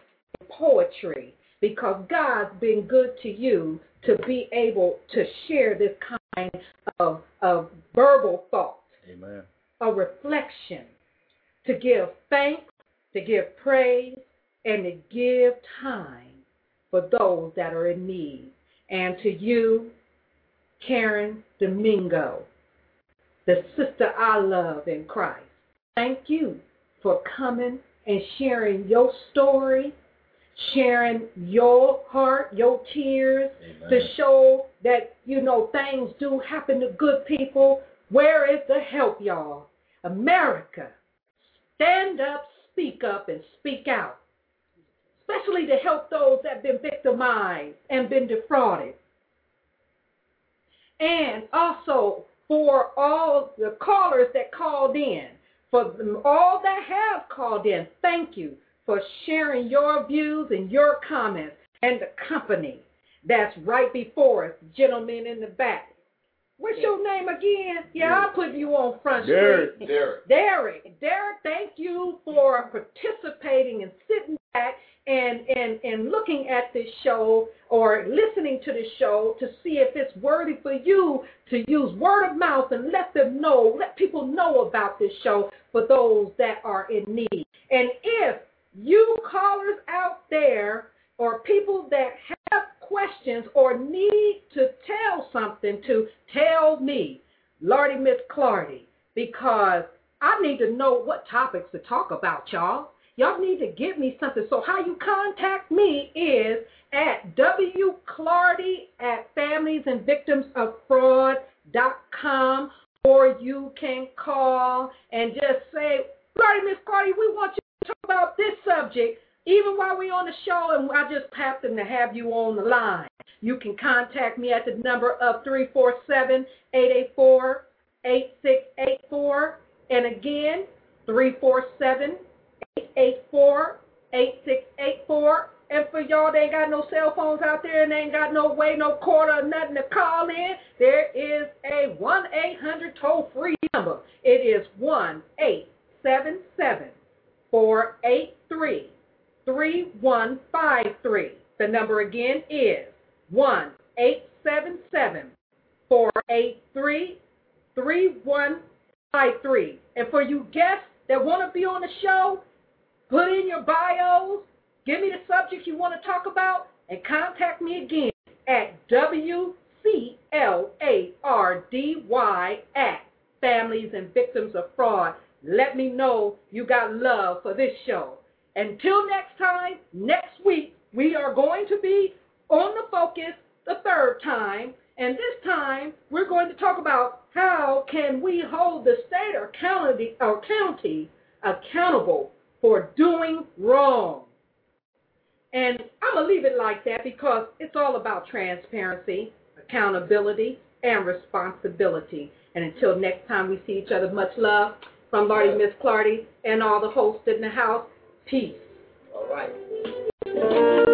poetry because God's been good to you to be able to share this kind of, of verbal thought, Amen. a reflection, to give thanks, to give praise, and to give time for those that are in need. And to you, Karen Domingo, the sister I love in Christ, thank you for coming and sharing your story, sharing your heart, your tears, Amen. to show that, you know, things do happen to good people. Where is the help, y'all? America, stand up, speak up, and speak out, especially to help those that have been victimized and been defrauded. And also for all the callers that called in, for all that have called in, thank you for sharing your views and your comments and the company that's right before us, gentlemen in the back. What's your name again? Yeah, I'll put you on front street. Derek. Derek. Derek. Derek, thank you for participating and sitting back and, and, and looking at this show or listening to this show to see if it's worthy for you to use word of mouth and let them know, let people know about this show for those that are in need. And if you callers out there or people that have questions or need to tell something to tell me, Lordy Miss Clardy, because I need to know what topics to talk about, y'all. Y'all need to give me something. So how you contact me is at wclardy at familiesandvictimsoffraud.com or you can call and just say, Clardy, Miss Clardy, we want you to talk about this subject even while we're on the show and I just happen to have you on the line. You can contact me at the number of 347-884-8684. And again, 347-884-8684. And for y'all that ain't got no cell phones out there and ain't got no way, no quarter nothing to call in, there is a 1-800 toll-free number. It is 1-877-483 3153. The number again is 1 877 483 3153. And for you guests that want to be on the show, put in your bios, give me the subject you want to talk about, and contact me again at WCLARDY at Families and Victims of Fraud. Let me know you got love for this show. Until next time, next week, we are going to be on the focus the third time. And this time, we're going to talk about how can we hold the state or county, or county accountable for doing wrong. And I'm going to leave it like that because it's all about transparency, accountability, and responsibility. And until next time we see each other, much love from Lordy Miss Clardy and all the hosts in the house. Peace. All right.